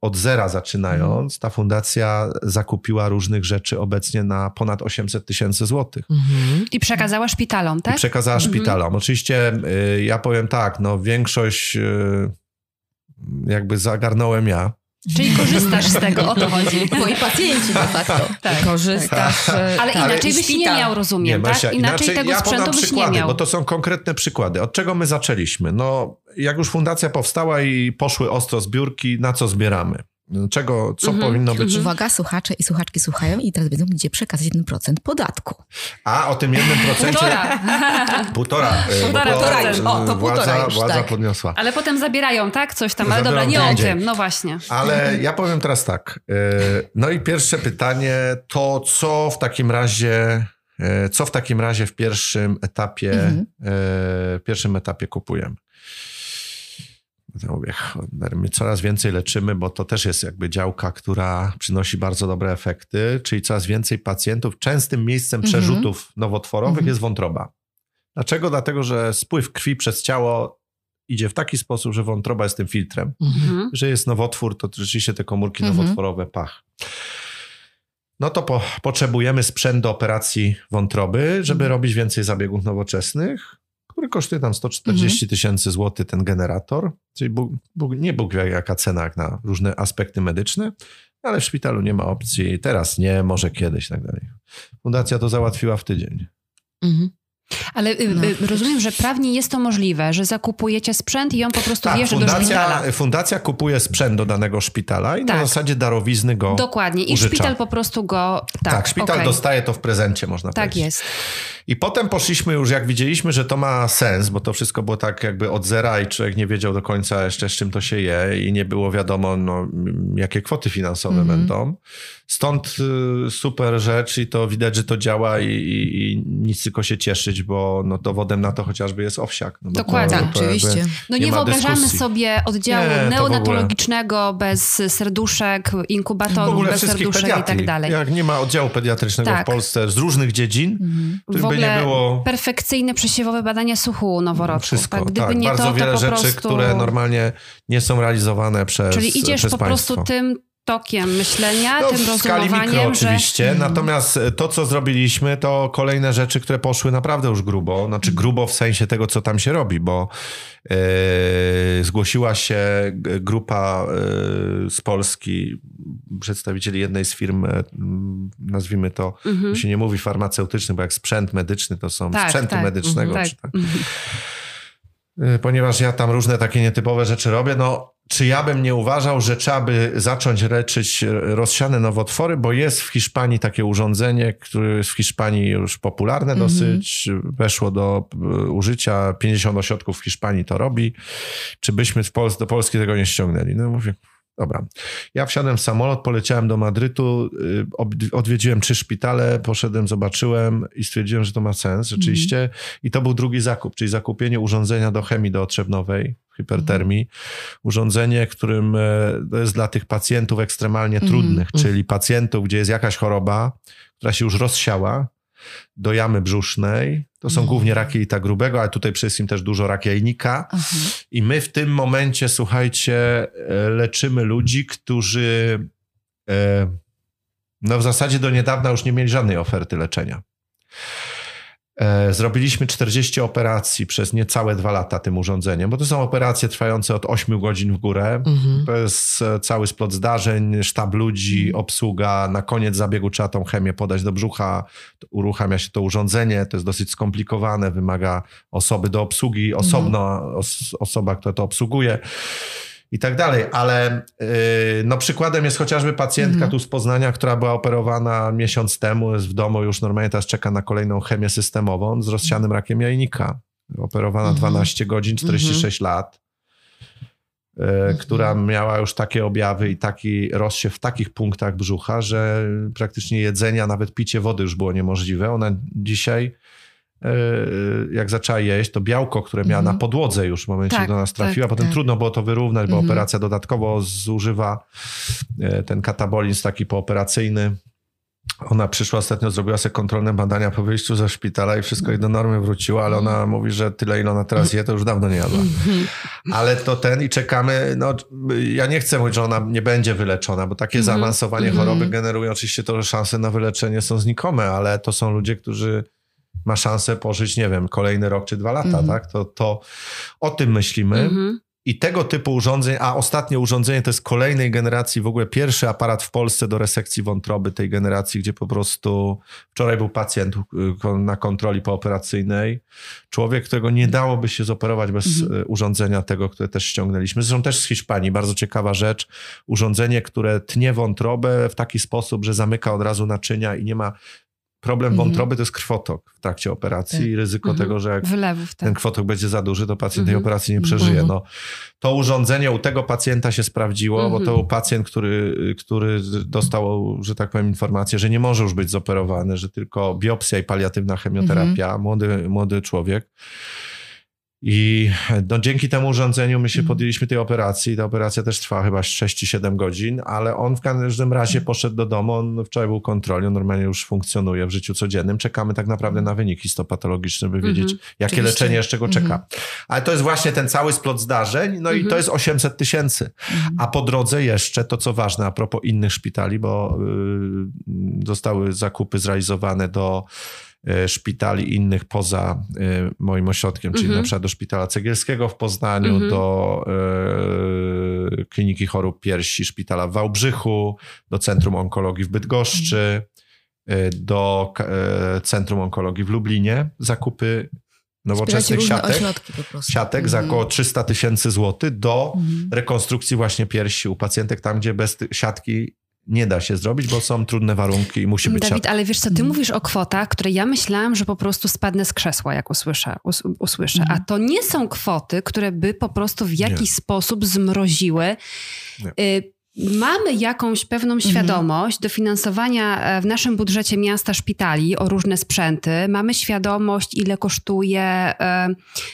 od zera zaczynając, ta fundacja zakupiła różnych rzeczy obecnie na ponad 800 tysięcy złotych. Mhm. I przekazała szpitalom, I tak? przekazała Mhm. szpitalom. Oczywiście y, ja powiem tak, no większość y, jakby zagarnąłem ja. Czyli korzystasz z tego, o to chodzi. <laughs> Moi pacjenci de facto. Tak. Korzystasz. e, Ale tak. inaczej byś nie miał, rozumiem, tak? Basia, Inaczej, tego ja sprzętu byś przykłady, nie miał. bo to są konkretne przykłady. Od czego my zaczęliśmy? No, jak już fundacja powstała i poszły ostro zbiórki, na co zbieramy? Czego, co Mhm, powinno być? mhm. Uwaga, słuchacze i słuchaczki słuchają i teraz wiedzą, gdzie przekazać 1% podatku. A o tym jednym procencie... Półtora. Półtora. bo Półtora y, O, to władza, półtora już, władza tak. podniosła. Ale potem zabierają, tak? Coś tam, ale dobra, nie o tym. No właśnie. Ale ja powiem teraz tak. y, No i pierwsze pytanie to, co w takim razie, y, co w takim razie w pierwszym etapie, Mhm. w pierwszym etapie kupujemy? Ja mówię, my coraz więcej leczymy, bo to też jest jakby działka, która przynosi bardzo dobre efekty, czyli coraz więcej pacjentów. Częstym miejscem Mhm. przerzutów nowotworowych Mhm. jest wątroba. Dlaczego? Dlatego, że spływ krwi przez ciało idzie w taki sposób, że wątroba jest tym filtrem Mhm. że jest nowotwór, to rzeczywiście te komórki Mhm. nowotworowe pach. No to po, potrzebujemy sprzęt do operacji wątroby, żeby Mhm. robić więcej zabiegów nowoczesnych, który kosztuje tam 140 tysięcy złotych ten generator, czyli Bóg, Bóg, nie Bóg wie jaka cena jak na różne aspekty medyczne, ale w szpitalu nie ma opcji, teraz nie, może kiedyś i tak dalej. Fundacja to załatwiła w tydzień. Mhm. Ale y, No. y, rozumiem, że prawnie jest to możliwe, że zakupujecie sprzęt i on po prostu Tak, wjeżdża do szpitala. fundacja, kupuje sprzęt do danego szpitala i na Tak. zasadzie darowizny go Dokładnie. I użycza. szpital po prostu go. Tak, Tak, szpital okej. dostaje to w prezencie, można Tak powiedzieć. jest. I potem poszliśmy już, jak widzieliśmy, że to ma sens, bo to wszystko było tak jakby od zera i człowiek nie wiedział do końca jeszcze, z czym to się je i nie było wiadomo, no, jakie kwoty finansowe Mhm. będą. Stąd y, super rzecz i to widać, że to działa i, i, i nic tylko się cieszyć, bo no, dowodem na to chociażby jest owsiak. No, Dokładnie. To, to oczywiście. No nie nie, ma wyobrażamy dyskusji. sobie oddziału Nie, to neonatologicznego bez serduszek, inkubatorów, bez serduszek i tak dalej. Jak nie ma oddziału pediatrycznego Tak. w Polsce z różnych dziedzin, Mhm. W by nie ogóle było... perfekcyjne przesiewowe badania słuchu u noworodków. Wszystko, tak, gdyby tak. nie Bardzo to, to wiele po rzeczy, prostu... które normalnie nie są realizowane przez Czyli idziesz przez po państwo. prostu tym tokiem myślenia, No, tym w skali mikro że oczywiście, natomiast to, co zrobiliśmy, to kolejne rzeczy, które poszły naprawdę już grubo, znaczy grubo w sensie tego, co tam się robi, bo e, zgłosiła się grupa e, z Polski, przedstawicieli jednej z firm, e, m, nazwijmy to, Mhm. się nie mówi farmaceutyczny, bo jak sprzęt medyczny, to są Tak, sprzętu tak, medycznego. mhm, czy tak. tak. Y, ponieważ ja tam różne takie nietypowe rzeczy robię, no czy ja bym nie uważał, że trzeba by zacząć leczyć rozsiane nowotwory, bo jest w Hiszpanii takie urządzenie, które jest w Hiszpanii już popularne Mhm. dosyć, weszło do y, użycia, 50 ośrodków w Hiszpanii to robi, czy byśmy w Pols- do Polski tego nie ściągnęli? No mówię, dobra. Ja wsiadłem w samolot, poleciałem do Madrytu, y, odwiedziłem trzy szpitale, poszedłem, zobaczyłem i stwierdziłem, że to ma sens rzeczywiście. I to był drugi zakup, czyli zakupienie urządzenia do chemii dootrzewnowej, hipertermii. Urządzenie, którym e, to jest dla tych pacjentów ekstremalnie Mhm, trudnych, mhm. czyli pacjentów, gdzie jest jakaś choroba, która się już rozsiała do jamy brzusznej. To są Mhm. głównie raki jelita grubego, ale tutaj przede wszystkim też dużo rak jajnika. Aha. I my w tym momencie, słuchajcie, e, leczymy ludzi, którzy e, no w zasadzie do niedawna już nie mieli żadnej oferty leczenia. E, Zrobiliśmy 40 operacji przez niecałe dwa lata tym urządzeniem, bo to są operacje trwające od 8 godzin w górę. Mhm. To jest cały splot zdarzeń, sztab ludzi, obsługa. Na koniec zabiegu trzeba tą chemię podać do brzucha, uruchamia się to urządzenie. To jest dosyć skomplikowane, wymaga osoby do obsługi, osobno os, osoba, która to obsługuje i tak dalej. Ale yy, no przykładem jest chociażby pacjentka Mhm. tu z Poznania, która była operowana miesiąc temu, jest w domu już normalnie teraz czeka na kolejną chemię systemową z rozsianym rakiem jajnika. Operowana Mhm. 12 godzin, 46 lat e, która miała już takie objawy i taki rozsiew w takich punktach brzucha, że praktycznie jedzenia, nawet picie wody już było niemożliwe. Ona dzisiaj, jak zaczęła jeść, to białko, które miała Mhm. na podłodze już w momencie, Tak, gdy do nas trafiła, tak, potem tak. trudno było to wyrównać, bo Mhm. operacja dodatkowo zużywa e, ten katabolizm taki pooperacyjny. Ona przyszła ostatnio, zrobiła sobie kontrolne badania po wyjściu ze szpitala i wszystko jej do normy wróciło, ale ona mówi, że tyle, ile ona teraz je, to już dawno nie jadła. Ale to ten i czekamy, no ja nie chcę mówić, że ona nie będzie wyleczona, bo takie Mhm. zaawansowanie Mhm. choroby generuje oczywiście to, że szanse na wyleczenie są znikome, ale to są ludzie, którzy ma szansę pożyć, nie wiem, kolejny rok czy dwa lata, Mhm. tak? To, to o tym myślimy. Mhm. I tego typu urządzeń, a ostatnie urządzenie to jest kolejnej generacji, w ogóle pierwszy aparat w Polsce do resekcji wątroby tej generacji, gdzie po prostu wczoraj był pacjent y, na kontroli pooperacyjnej. Człowiek, którego nie dałoby się zoperować bez Mhm. y, urządzenia tego, które też ściągnęliśmy. Zresztą też z Hiszpanii, bardzo ciekawa rzecz. Urządzenie, które tnie wątrobę w taki sposób, że zamyka od razu naczynia i nie ma problem Mhm. wątroby, to jest krwotok w trakcie operacji Tak. i ryzyko Mhm. tego, że jak Wylewów, tak. ten kwotok będzie za duży, to pacjent tej Mhm. operacji nie przeżyje. Mhm. No, to urządzenie u tego pacjenta się sprawdziło, bo to Mhm. był pacjent, który, który dostał, że tak powiem, informację, że nie może już być zoperowany, że tylko biopsja i paliatywna chemioterapia, młody, młody człowiek. I no, dzięki temu urządzeniu my się Mhm. podjęliśmy tej operacji. Ta operacja też trwa chyba 6 czy 7 godzin, ale on w każdym razie poszedł do domu. On wczoraj był kontroli, on normalnie już funkcjonuje w życiu codziennym. Czekamy tak naprawdę na wynik histopatologiczny, by wiedzieć, Mhm. jakie Oczywiście. leczenie jeszcze go czeka. Mhm. Ale to jest właśnie ten cały splot zdarzeń, no i Mhm. to jest 800 tysięcy. A po drodze jeszcze to, co ważne, a propos innych szpitali, bo y, zostały zakupy zrealizowane do szpitali innych poza y, moim ośrodkiem, czyli Mhm. na przykład do Szpitala Cegielskiego w Poznaniu, Mhm. do y, Kliniki Chorób Piersi Szpitala w Wałbrzychu, do Centrum Onkologii w Bydgoszczy. e, do e, Centrum Onkologii w Lublinie, zakupy nowoczesnych siatek, siatek za Mhm. około 300 tysięcy złotych do Mhm. rekonstrukcji właśnie piersi u pacjentek, tam gdzie bez siatki nie da się zrobić, bo są trudne warunki i musi być Dawid, ale wiesz co, ty mówisz o kwotach, które ja myślałam, że po prostu spadnę z krzesła, jak usłyszę. Us, usłyszę. A to nie są kwoty, które by po prostu w jakiś sposób zmroziły. Nie. Mamy jakąś pewną świadomość dofinansowania e, w naszym budżecie miasta szpitali o różne sprzęty. Mamy świadomość, ile kosztuje e,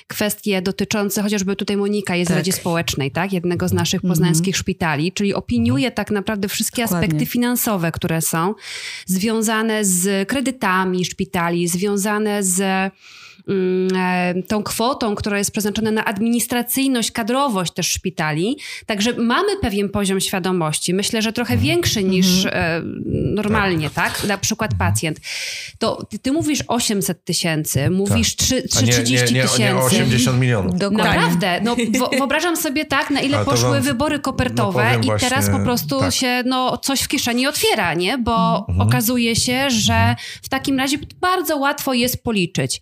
kwestie dotyczące, chociażby tutaj Monika jest w Tak. Radzie Społecznej, tak? jednego z naszych poznańskich szpitali, czyli opiniuje tak naprawdę wszystkie Dokładnie. aspekty finansowe, które są związane z kredytami szpitali, związane z tą kwotą, która jest przeznaczona na administracyjność, kadrowość też szpitali. Także mamy pewien poziom świadomości, myślę, że trochę większy niż e, normalnie, tak. Na przykład pacjent. To ty, ty mówisz 800 tysięcy, mówisz trzy- A nie, nie, 30 nie, nie tysięcy. 80 milionów. Dokładnie. Naprawdę, no <laughs> wyobrażam sobie tak, na ile poszły wam- wybory no kopertowe powiem i właśnie, teraz po prostu tak. się no, coś w kieszeni otwiera, nie? Bo Mhm. okazuje się, że w takim razie bardzo łatwo jest policzyć.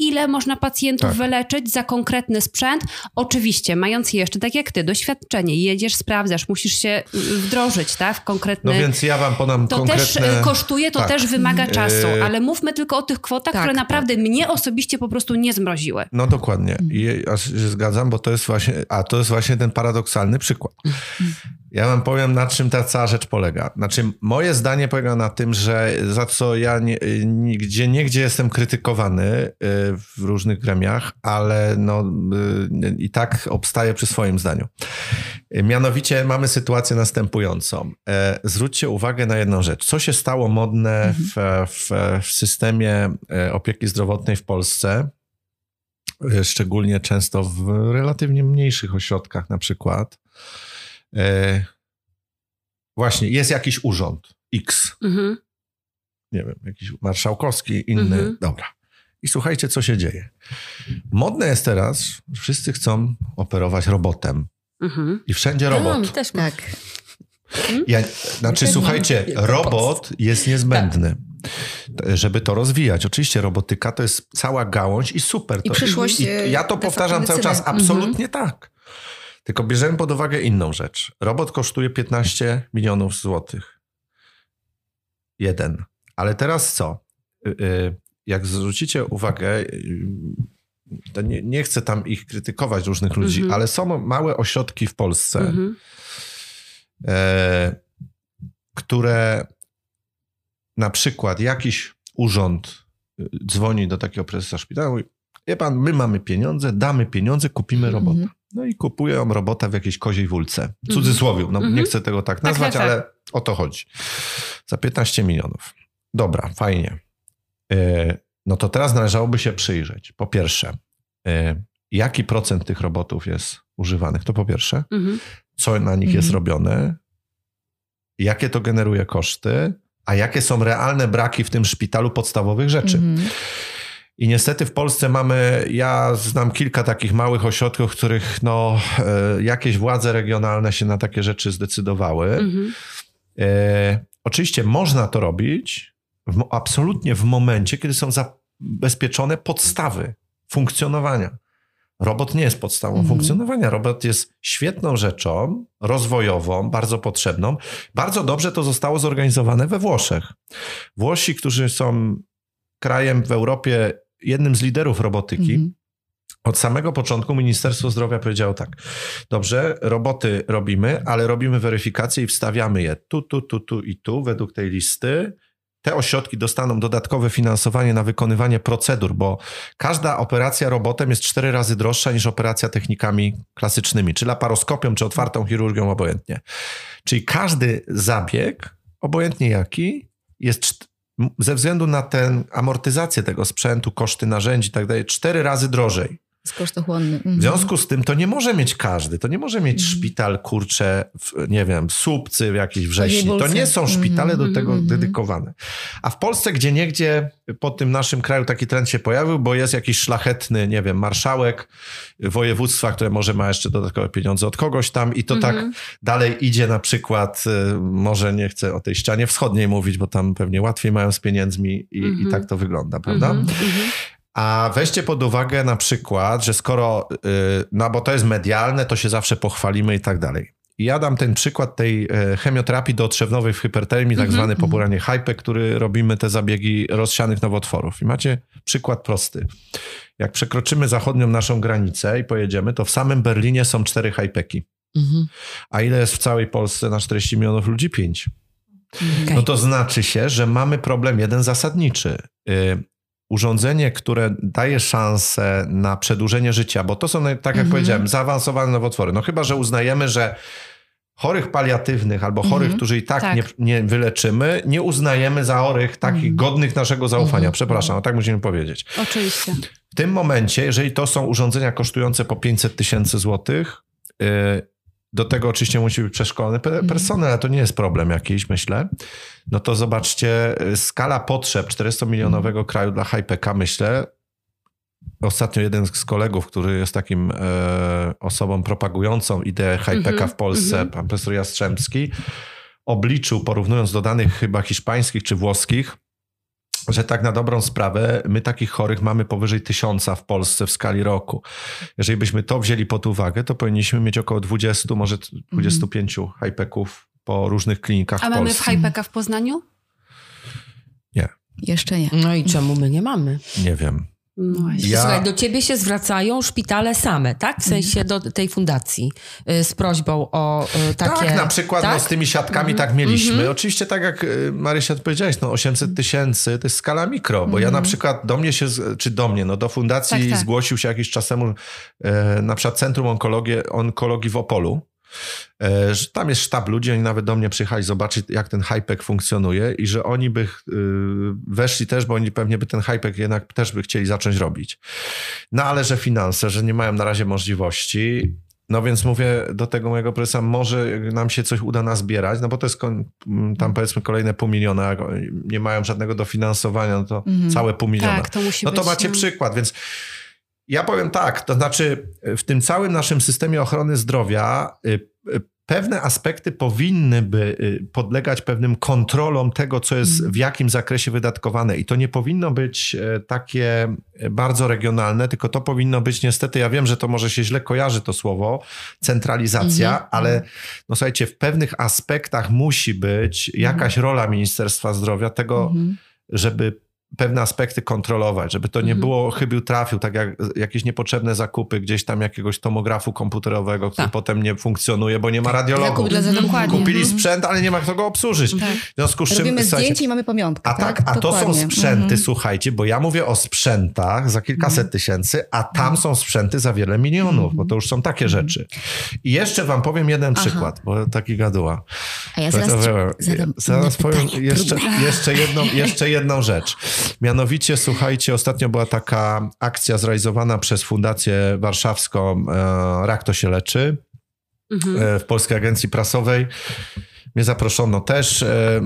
Ile można pacjentów Tak. wyleczyć za konkretny sprzęt? Oczywiście, mając jeszcze, tak jak ty, doświadczenie, jedziesz, sprawdzasz, musisz się y, wdrożyć tak, w konkretny... No więc ja wam podam To konkretne... też y, kosztuje, to tak. też wymaga czasu, Y, ale mówmy tylko o tych kwotach, tak, które tak. naprawdę mnie osobiście po prostu nie zmroziły. No dokładnie. I ja się zgadzam, bo to jest właśnie, a to jest właśnie ten paradoksalny przykład. Ja wam powiem, na czym ta cała rzecz polega. Znaczy, moje zdanie polega na tym, że za co ja nie, nigdzie, niegdzie jestem krytykowany y, w różnych gremiach, ale no y, i tak obstaję przy swoim zdaniu. Mianowicie mamy sytuację następującą. E, Zwróćcie uwagę na jedną rzecz. Co się stało modne w, w, w systemie e, opieki zdrowotnej w Polsce? e, szczególnie często w relatywnie mniejszych ośrodkach na przykład. E, właśnie, jest jakiś urząd X, Mhm. nie wiem, jakiś marszałkowski, inny, Mhm. dobra. I słuchajcie, co się dzieje. Modne jest teraz, że wszyscy chcą operować robotem. Mhm. I wszędzie No, robot. mi też ma. Tak. Ja, znaczy, Też słuchajcie, robot jest niezbędny, t- żeby to rozwijać. Oczywiście robotyka to jest cała gałąź i super. I to, przyszłość, i, e, Ja to powtarzam cały czas, absolutnie tak. Tylko bierzemy pod uwagę inną rzecz. Robot kosztuje 15 milionów złotych. Jeden. Ale teraz co? Y, y, Jak zwrócicie uwagę, y, nie, nie chcę tam ich krytykować, różnych ludzi, Mhm. ale są małe ośrodki w Polsce, Mhm. e, które na przykład jakiś urząd dzwoni do takiego prezesa szpitala i mówi, wie pan, my mamy pieniądze, damy pieniądze, kupimy Mhm. robota. No i kupują robota w jakiejś koziej wólce. W cudzysłowie, no Mhm. nie chcę tego tak nazwać, tak, tak. ale o to chodzi. Za 15 milionów. Dobra, fajnie. E, No to teraz należałoby się przyjrzeć. Po pierwsze, e, jaki procent tych robotów jest używanych? To po pierwsze Mhm. co na nich Mhm. jest robione, jakie to generuje koszty, a jakie są realne braki w tym szpitalu podstawowych rzeczy. I niestety w Polsce mamy, ja znam kilka takich małych ośrodków, w których no, e, jakieś władze regionalne się na takie rzeczy zdecydowały. Mhm. E, oczywiście można to robić w, absolutnie w momencie, kiedy są zabezpieczone podstawy funkcjonowania. Robot nie jest podstawą Mhm. funkcjonowania. Robot jest świetną rzeczą, rozwojową, bardzo potrzebną. Bardzo dobrze to zostało zorganizowane we Włoszech. Włosi, którzy są krajem w Europie, jednym z liderów robotyki, Mhm. od samego początku Ministerstwo Zdrowia powiedziało tak: dobrze, roboty robimy, ale robimy weryfikację i wstawiamy je tu, tu, tu, tu i tu według tej listy. Te ośrodki dostaną dodatkowe finansowanie na wykonywanie procedur, bo każda operacja robotem jest cztery razy droższa niż operacja technikami klasycznymi, czy laparoskopią, czy otwartą chirurgią, obojętnie. Czyli każdy zabieg, obojętnie jaki, jest ze względu na tę amortyzację tego sprzętu, koszty narzędzi i tak dalej, cztery razy drożej. Jest kosztochłonny. Mhm. W związku z tym to nie może mieć każdy. To nie może mieć Mhm. szpital, kurcze, w, nie wiem, słupcy w jakiejś wrześni. To nie są szpitale do Mhm, tego mhm. dedykowane. A w Polsce gdzie niegdzie po tym naszym kraju taki trend się pojawił, bo jest jakiś szlachetny, nie wiem, marszałek województwa, które może ma jeszcze dodatkowe pieniądze od kogoś tam i to Mhm. tak dalej idzie na przykład, y, może nie chcę o tej ścianie wschodniej mówić, bo tam pewnie łatwiej mają z pieniędzmi i, Mhm. i tak to wygląda, prawda? Mhm. A weźcie pod uwagę na przykład, że skoro, y, no bo to jest medialne, to się zawsze pochwalimy i tak dalej. Ja dam ten przykład tej e, chemioterapii dotrzewnowej w hypertermii, tak zwany pobieranie hype, który robimy te zabiegi rozsianych nowotworów. I macie przykład prosty. Jak przekroczymy zachodnią naszą granicę i pojedziemy, to w samym Berlinie są cztery hypeki. Mhm. A ile jest w całej Polsce na 40 milionów ludzi? Pięć. Okej. No to znaczy się, że mamy problem jeden zasadniczy. Urządzenie, które daje szansę na przedłużenie życia, bo to są, tak jak Mhm. powiedziałem, zaawansowane nowotwory. No chyba, że uznajemy, że chorych paliatywnych albo chorych, Mhm. którzy i tak, Tak. Nie, nie wyleczymy, nie uznajemy za chorych takich Mhm. godnych naszego zaufania. Przepraszam, no tak musimy powiedzieć. Oczywiście. W tym momencie, jeżeli to są urządzenia kosztujące po 500 tysięcy złotych, y, do tego oczywiście musi być przeszkolony pe- personel, ale to nie jest problem jakiś, myślę. No to zobaczcie, y, skala potrzeb 400-milionowego kraju dla HiPK, myślę. Ostatnio jeden z kolegów, który jest takim e, osobą propagującą ideę HiPK Mhm, w Polsce, mhm. pan profesor Jastrzębski, obliczył, porównując do danych chyba hiszpańskich czy włoskich, że tak na dobrą sprawę my takich chorych mamy powyżej tysiąca w Polsce w skali roku. Jeżeli byśmy to wzięli pod uwagę, to powinniśmy mieć około 20, może 25 hajpeków po różnych klinikach A w mamy w Polsce. Hypeka w Poznaniu? Jeszcze nie. No i czemu my nie mamy? Nie wiem. No. Ja- Słuchaj, do ciebie się zwracają szpitale same, tak? W sensie do tej fundacji y, z prośbą o y, takie... tak, na przykład tak? No, z tymi siatkami tak mieliśmy. Oczywiście tak jak y, Marysia odpowiedziałeś, no 800 tysięcy to jest skala mikro, bo ja na przykład do mnie się, czy do mnie, no do fundacji Tak, tak. zgłosił się jakiś czas temu e, na przykład Centrum Onkologii, Onkologii w Opolu. E, że tam jest sztab ludzi, oni nawet do mnie przyjechali zobaczyć, jak ten hypek funkcjonuje i że oni by y, weszli też, bo oni pewnie by ten hypek jednak też by chcieli zacząć robić. No ale że finanse, że nie mają na razie możliwości. No więc mówię do tego mojego profesora, może nam się coś uda nazbierać, no bo to jest tam powiedzmy kolejne pół miliona, jak nie mają żadnego dofinansowania, no to Mhm. całe pół miliona. Tak, to musi No to być, macie no. przykład, więc ja powiem tak, to znaczy w tym całym naszym systemie ochrony zdrowia y, y, pewne aspekty powinny by podlegać pewnym kontrolom tego, co jest w jakim zakresie wydatkowane. I to nie powinno być e, takie e, bardzo regionalne, tylko to powinno być niestety, ja wiem, że to może się źle kojarzy to słowo, centralizacja, ale no słuchajcie, w pewnych aspektach musi być jakaś rola Ministerstwa Zdrowia tego, Mhm. żeby pewne aspekty kontrolować, żeby to nie Mhm. było chybił trafił, tak jak jakieś niepotrzebne zakupy gdzieś tam jakiegoś tomografu komputerowego, który Tak. potem nie funkcjonuje, bo nie ma radiologów. Dla zadania. Dokładnie. Kupili Mhm. sprzęt, ale nie ma kto go obsłużyć. Tak. W związku z czym... Robimy słuchajcie, zdjęcie i mamy pamiątkę. a tak, a to są Dokładnie. sprzęty, Mhm. słuchajcie, bo ja mówię o sprzętach za kilkaset tysięcy, a tam są sprzęty za wiele milionów, bo to już są takie rzeczy. I jeszcze wam powiem jeden Aha. przykład, bo taki gaduła. A ja zaraz to ci wiem. zadam Zaraz powiem jeszcze, jeszcze, jedną, jeszcze jedną rzecz. Mianowicie, słuchajcie, ostatnio była taka akcja zrealizowana przez Fundację Warszawską e, Rak to się leczy Mhm. e, w Polskiej Agencji Prasowej. Mnie zaproszono też e,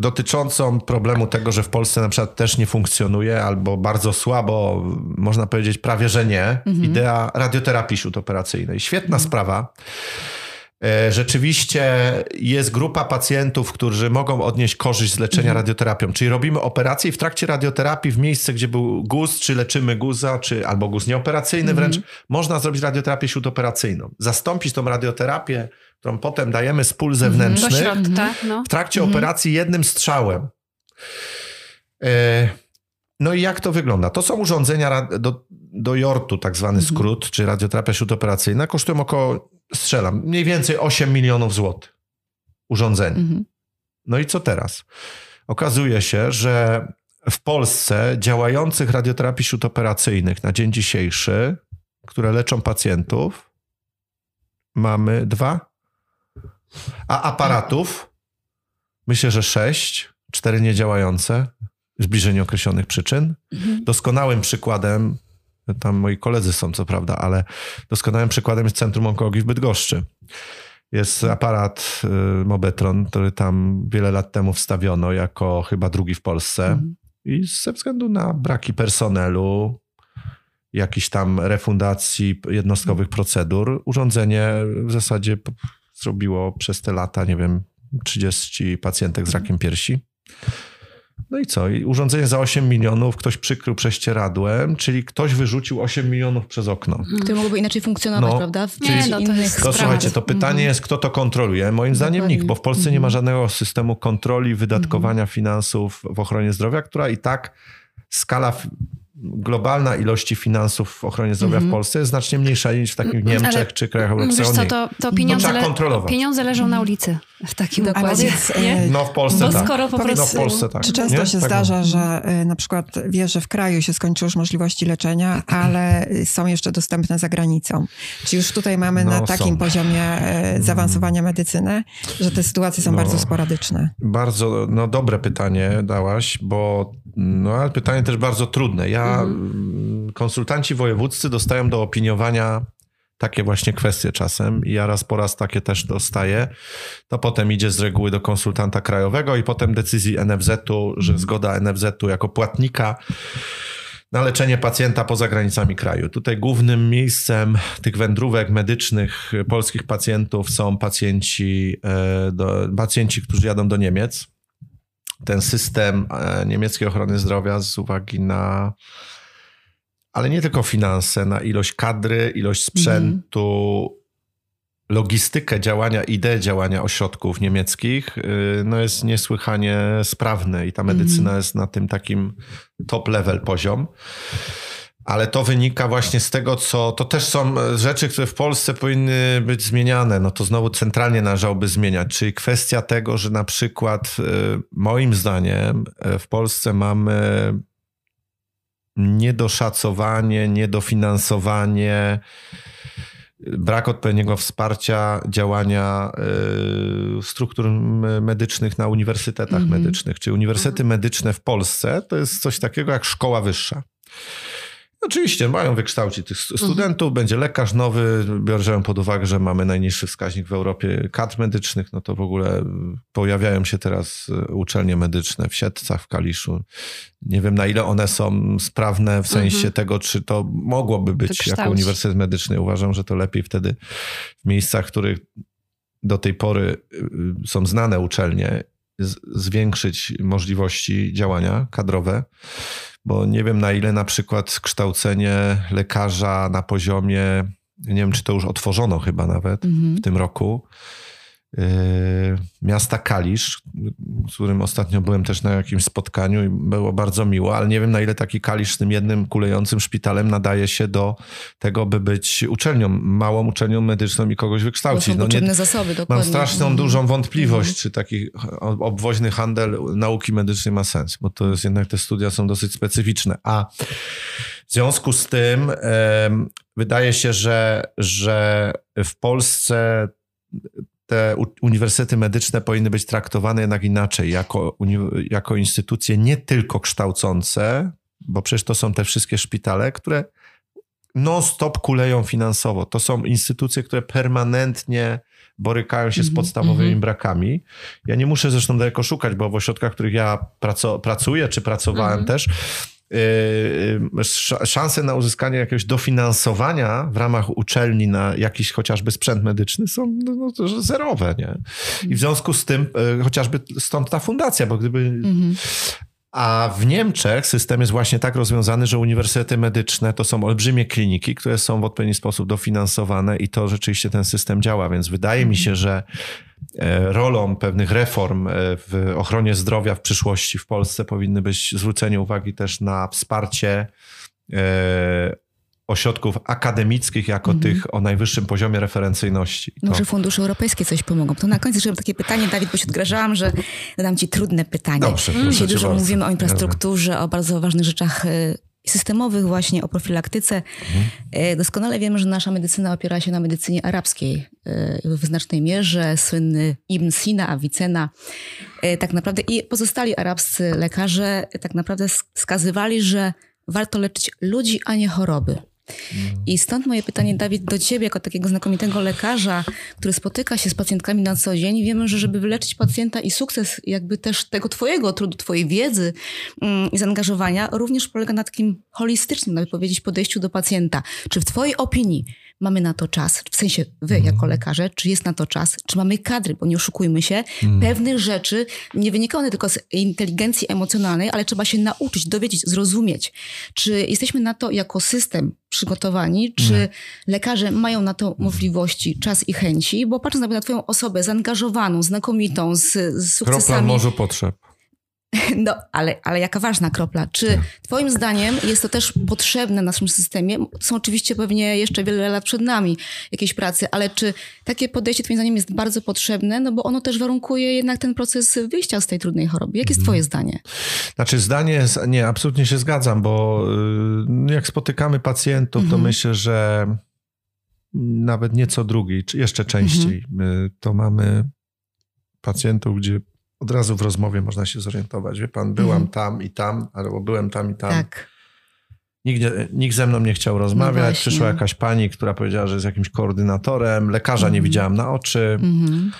dotyczącą problemu tego, że w Polsce na przykład też nie funkcjonuje albo bardzo słabo, można powiedzieć prawie, że nie, idea radioterapii śródoperacyjnej. Świetna sprawa. E, Rzeczywiście jest grupa pacjentów, którzy mogą odnieść korzyść z leczenia radioterapią. Czyli robimy operację i w trakcie radioterapii w miejsce, gdzie był guz, czy leczymy guza, czy albo guz nieoperacyjny wręcz, można zrobić radioterapię śródoperacyjną. Zastąpić tą radioterapię, którą potem dajemy z pól zewnętrznych Do środka, no. w trakcie operacji jednym strzałem. E, No i jak to wygląda? To są urządzenia do, do jortu, tak zwany skrót, czy radioterapia śródoperacyjna. Kosztują około, strzelam, mniej więcej 8 milionów złotych urządzenie. Mhm. No i co teraz? Okazuje się, że w Polsce działających radioterapii śródoperacyjnych na dzień dzisiejszy, które leczą pacjentów, mamy dwa, a aparatów myślę, że sześć, cztery niedziałające z bliżej nieokreślonych przyczyn. Doskonałym przykładem Tam moi koledzy są, co prawda, ale doskonałym przykładem jest Centrum Onkologii w Bydgoszczy. Jest aparat y, Mobetron, który tam wiele lat temu wstawiono jako chyba drugi w Polsce. Mhm. I ze względu na braki personelu, jakichś tam refundacji jednostkowych procedur, urządzenie w zasadzie zrobiło przez te lata, nie wiem, 30 pacjentek z rakiem piersi. No i co? I urządzenie za 8 milionów ktoś przykrył prześcieradłem, czyli ktoś wyrzucił 8 milionów przez okno. Które mogłoby inaczej funkcjonować, No, prawda? W Nie, jakichś no to jest To słuchajcie, to pytanie jest, kto to kontroluje? Moim zdaniem Dokładnie. nikt, bo w Polsce nie ma żadnego systemu kontroli wydatkowania finansów w ochronie zdrowia, która i tak skala globalna ilości finansów w ochronie zdrowia w Polsce jest znacznie mniejsza niż w takich Niemczech Ale czy krajach Wiesz Europejskich. co, to, to pieniądze, trzeba le- kontrolować. pieniądze leżą na ulicy w takim A układzie. nie? e, No w Polsce Bo tak. skoro po Powiedz, No w prostu... Polsce tak. Czy często Nie? się Tak zdarza, że y, na przykład wiesz, że w kraju się skończyły już możliwości leczenia, ale są jeszcze dostępne za granicą? Czy już tutaj mamy No, na są. takim poziomie y, zaawansowania medycyny, że te sytuacje są No. bardzo sporadyczne? Bardzo no, dobre pytanie dałaś, bo no, ale pytanie też bardzo trudne. Ja, mm, konsultanci wojewódzcy dostają do opiniowania takie właśnie kwestie czasem i ja raz po raz takie też dostaję. To potem idzie z reguły do konsultanta krajowego i potem decyzji NFZ-u, że zgoda NFZ-u jako płatnika na leczenie pacjenta poza granicami kraju. Tutaj głównym miejscem tych wędrówek medycznych polskich pacjentów są pacjenci, e, do, pacjenci którzy jadą do Niemiec. Ten system e, niemieckiej ochrony zdrowia z uwagi na, ale nie tylko finanse, na ilość kadry, ilość sprzętu, logistykę działania, ideę działania ośrodków niemieckich, y, no jest niesłychanie sprawny i ta medycyna jest na tym takim top level poziom. Ale to wynika właśnie z tego, co to też są rzeczy, które w Polsce powinny być zmieniane. No to znowu centralnie należałoby zmieniać. Czyli kwestia tego, że na przykład y, moim zdaniem e, w Polsce mamy niedoszacowanie, niedofinansowanie, brak odpowiedniego wsparcia działania y, struktur medycznych na uniwersytetach Mhm. medycznych. Czyli uniwersytety medyczne w Polsce to jest coś takiego jak szkoła wyższa. Oczywiście mają wykształcić tych stu- studentów, będzie lekarz nowy, biorę pod uwagę, że mamy najniższy wskaźnik w Europie kadr medycznych, no to w ogóle y, pojawiają się teraz y, uczelnie medyczne w Siedcach, w Kaliszu. Nie wiem na ile one są sprawne w sensie tego, czy to mogłoby być jako uniwersytet medyczny. Uważam, że to lepiej wtedy w miejscach, w których do tej pory y, są znane uczelnie, zwiększyć możliwości działania kadrowe, bo nie wiem na ile na przykład kształcenie lekarza na poziomie, nie wiem czy to już otworzono chyba nawet Mhm. w tym roku, miasta Kalisz, z którym ostatnio byłem też na jakimś spotkaniu i było bardzo miło, ale nie wiem na ile taki Kalisz z tym jednym kulejącym szpitalem nadaje się do tego, by być uczelnią, małą uczelnią medyczną i kogoś wykształcić. No nie, zasoby, dokładnie. Mam straszną, Mhm. dużą wątpliwość, czy taki obwoźny handel nauki medycznej ma sens, bo to jest jednak te studia są dosyć specyficzne. A w związku z tym wydaje się, że, że w Polsce te uniwersytety medyczne powinny być traktowane jednak inaczej, jako, jako instytucje nie tylko kształcące, bo przecież to są te wszystkie szpitale, które non-stop kuleją finansowo. To są instytucje, które permanentnie borykają się z Mhm, podstawowymi mhm. brakami. Ja nie muszę zresztą daleko szukać, bo w ośrodkach, w których ja praco, pracuję, czy pracowałem też, yy, yy, sz- szanse na uzyskanie jakiegoś dofinansowania w ramach uczelni na jakiś chociażby sprzęt medyczny są no, no, zerowe, nie? I w związku z tym yy, chociażby stąd ta fundacja, bo gdyby Mhm. a w Niemczech system jest właśnie tak rozwiązany, że uniwersytety medyczne to są olbrzymie kliniki, które są w odpowiedni sposób dofinansowane i to rzeczywiście ten system działa, więc wydaje mi się, że rolą pewnych reform e, w ochronie zdrowia w przyszłości w Polsce powinny być zwrócenie uwagi też na wsparcie e, ośrodków akademickich jako Mhm. tych o najwyższym poziomie referencyjności. To- Może fundusze europejskie coś pomogą. To na koniec jeszcze takie pytanie, Dawid, bo się odgrażałam, że zadam ci trudne pytanie. Dobrze, Dzisiaj dużo bardzo. mówimy o infrastrukturze, o bardzo ważnych rzeczach y, systemowych właśnie, o profilaktyce. Mhm. Y, Doskonale wiemy, że nasza medycyna opiera się na medycynie arabskiej y, w znacznej mierze. Słynny Ibn Sina, Avicenna. Y, Tak naprawdę i pozostali arabscy lekarze tak naprawdę sk- wskazywali, że warto leczyć ludzi, a nie choroby. I stąd moje pytanie, Dawid, do ciebie, jako takiego znakomitego lekarza, który spotyka się z pacjentkami na co dzień. Wiemy, że żeby wyleczyć pacjenta i sukces jakby też tego twojego trudu, twojej wiedzy mm, i zaangażowania również polega na takim holistycznym, nawet powiedzieć, podejściu do pacjenta. Czy w twojej opinii mamy na to czas, w sensie wy jako lekarze, czy jest na to czas, czy mamy kadry, bo nie oszukujmy się, pewnych rzeczy nie wynikają one tylko z inteligencji emocjonalnej, ale trzeba się nauczyć, dowiedzieć, zrozumieć. Czy jesteśmy na to jako system przygotowani, czy lekarze mają na to możliwości, czas i chęci, bo patrząc na twoją osobę zaangażowaną, znakomitą, z, z Kropla sukcesami... morzu potrzeb. <laughs> No, ale, ale jaka ważna kropla. Czy Twoim zdaniem jest to też potrzebne w naszym systemie? Są oczywiście pewnie jeszcze wiele lat przed nami jakiejś pracy, ale czy takie podejście Twoim zdaniem jest bardzo potrzebne? No bo ono też warunkuje jednak ten proces wyjścia z tej trudnej choroby. Jakie jest Twoje zdanie? Znaczy zdanie, nie, absolutnie się zgadzam, bo y, jak spotykamy pacjentów, to Mhm. myślę, że nawet nieco drugi, czy jeszcze częściej, Mhm. to mamy pacjentów, gdzie od razu w rozmowie można się zorientować. Wie pan, byłam Mhm. tam i tam, albo byłem tam i tam. Tak. Nikt, nie, nikt ze mną nie chciał rozmawiać. No. Przyszła jakaś pani, która powiedziała, że jest jakimś koordynatorem. Lekarza nie Mhm. widziałam na oczy. Mhm.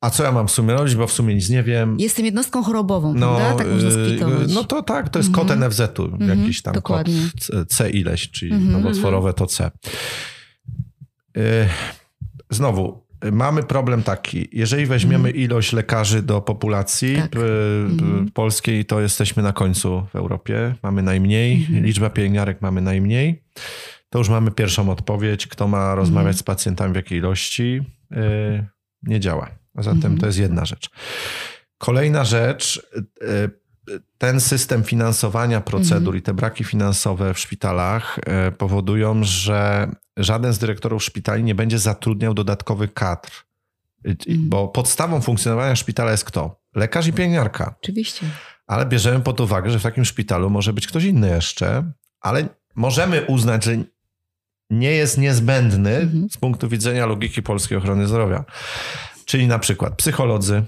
A co ja mam w sumie robić, bo w sumie nic nie wiem. Jestem jednostką chorobową, prawda? Tak można splitować. no to tak, to jest Mhm. kod NFZ-u, Mhm, jakiś tam dokładnie. kod C, C ileś, czyli Mhm. nowotworowe to C. Yy, Znowu, mamy problem taki, jeżeli weźmiemy ilość lekarzy do populacji. Tak. Mhm. polskiej, to jesteśmy na końcu w Europie, mamy najmniej, Mhm. liczba pielęgniarek mamy najmniej, to już mamy pierwszą odpowiedź, kto ma rozmawiać Mhm. z pacjentami w jakiej ilości, yy, nie działa. A zatem Mhm. to jest jedna rzecz. Kolejna rzecz, y, ten system finansowania procedur Mhm. i te braki finansowe w szpitalach y, powodują, że żaden z dyrektorów szpitali nie będzie zatrudniał dodatkowych kadr. Mhm. Bo podstawą funkcjonowania szpitala jest kto? Lekarz i pielęgniarka. Oczywiście. Ale bierzemy pod uwagę, że w takim szpitalu może być ktoś inny jeszcze, ale możemy uznać, że nie jest niezbędny Mhm. z punktu widzenia logiki polskiej ochrony zdrowia. Czyli na przykład psycholodzy.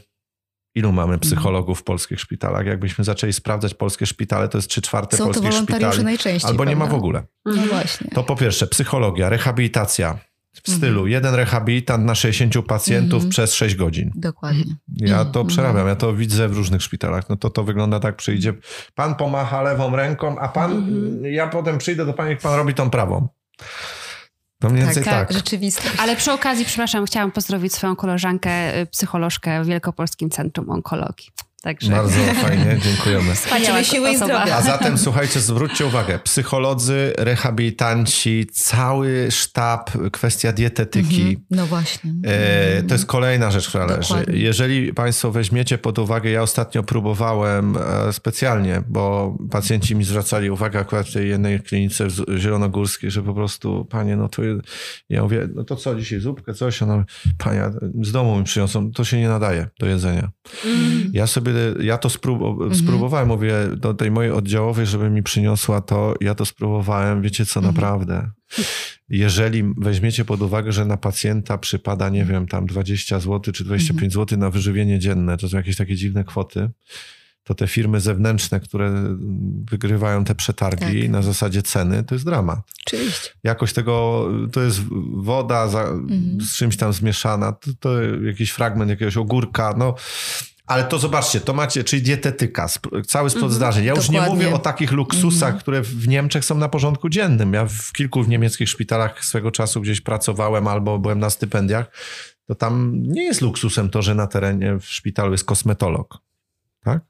Ilu mamy Mhm. psychologów w polskich szpitalach? Jakbyśmy zaczęli sprawdzać polskie szpitale, to jest 3 czwarte Są to polskich wolontariusze szpitali. najczęściej, Albo nie ma w ogóle. No Mhm. właśnie. To po pierwsze, psychologia, rehabilitacja w Mhm. stylu jeden rehabilitant na 60 pacjentów Mhm. przez 6 godzin. Dokładnie. Ja to Mhm. przerabiam, ja to widzę w różnych szpitalach. No to to wygląda tak, przyjdzie, pan pomacha lewą ręką, a pan, Mhm. ja potem przyjdę do pani, jak pan robi tą prawą. To mniej więcej tak. tak, rzeczywistość. Ale przy okazji, przepraszam, chciałam pozdrowić swoją koleżankę, y, psycholożkę w Wielkopolskim Centrum Onkologii. Także Bardzo <laughs> fajnie, dziękujemy. wspaniała siły i zdrowia. A zatem słuchajcie, zwróćcie uwagę, psycholodzy, rehabilitanci, cały sztab, kwestia dietetyki. Mhm. No właśnie. E, to jest kolejna rzecz, która leży. Dokładnie. Jeżeli Państwo weźmiecie pod uwagę, ja ostatnio próbowałem e, specjalnie, bo pacjenci mi zwracali uwagę akurat w tej jednej klinice zielonogórskiej, że po prostu, panie, no to ja mówię, no to co dzisiaj, zupkę, coś? Ona, panie, z domu mi przyniosą, to się nie nadaje do jedzenia. Mm. Ja sobie, ja to sprób- spróbowałem, mówię do tej mojej oddziałowej, żeby mi przyniosła to, ja to spróbowałem, wiecie co, Mhm. naprawdę. Jeżeli weźmiecie pod uwagę, że na pacjenta przypada, nie wiem, tam 20 zł czy 25 zł na wyżywienie dzienne, to są jakieś takie dziwne kwoty, to te firmy zewnętrzne, które wygrywają te przetargi Tak. na zasadzie ceny, to jest dramat. Oczywiście. Jakoś tego, to jest woda za, Mhm. z czymś tam zmieszana, to, to jakiś fragment jakiegoś ogórka, no. Ale to zobaczcie, to macie, czyli dietetyka, cały splot zdarzeń. Ja już nie Dokładnie. mówię o takich luksusach, które w Niemczech są na porządku dziennym. Ja w kilku niemieckich szpitalach swego czasu gdzieś pracowałem albo byłem na stypendiach, to tam nie jest luksusem to, że na terenie w szpitalu jest kosmetolog. Tak?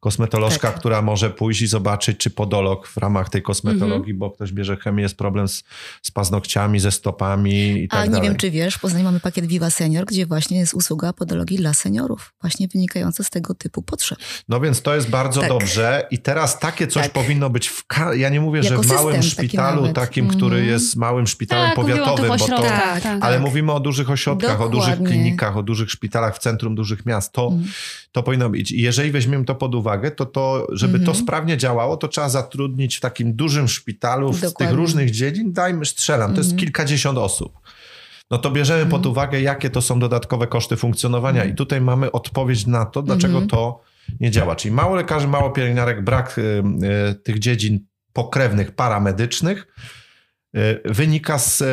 Kosmetolożka, Tak. która może pójść i zobaczyć, czy podolog w ramach tej kosmetologii, bo ktoś bierze chemię, jest problem z, z paznokciami, ze stopami i tak A nie dalej. wiem, czy wiesz, w Poznaniu mamy pakiet Viva Senior, gdzie właśnie jest usługa podologii dla seniorów, właśnie wynikająca z tego typu potrzeb. No więc to jest bardzo Tak. dobrze i teraz takie coś Tak. powinno być w... Ka- ja nie mówię, że Jako w małym taki szpitalu, nawet. takim, który Mhm. jest małym szpitalem Tak, powiatowym, bo to... ośrodkach. tak. Ale mówimy o dużych ośrodkach, o dużych Dokładnie. klinikach, o dużych szpitalach w centrum dużych miast. To, Mhm. to powinno być. I jeżeli weźmiemy to pod uwagę, to, to żeby to Mhm. sprawnie działało, to trzeba zatrudnić w takim dużym szpitalu z tych Dokładnie. różnych dziedzin, dajmy, strzelam, to jest Mhm. kilkadziesiąt osób. No to bierzemy pod uwagę, jakie to są dodatkowe koszty funkcjonowania i tutaj mamy odpowiedź na to, dlaczego Mhm. to nie działa. Czyli mało lekarzy, mało pielęgniarek, brak y, y, tych dziedzin pokrewnych paramedycznych y, wynika z, y,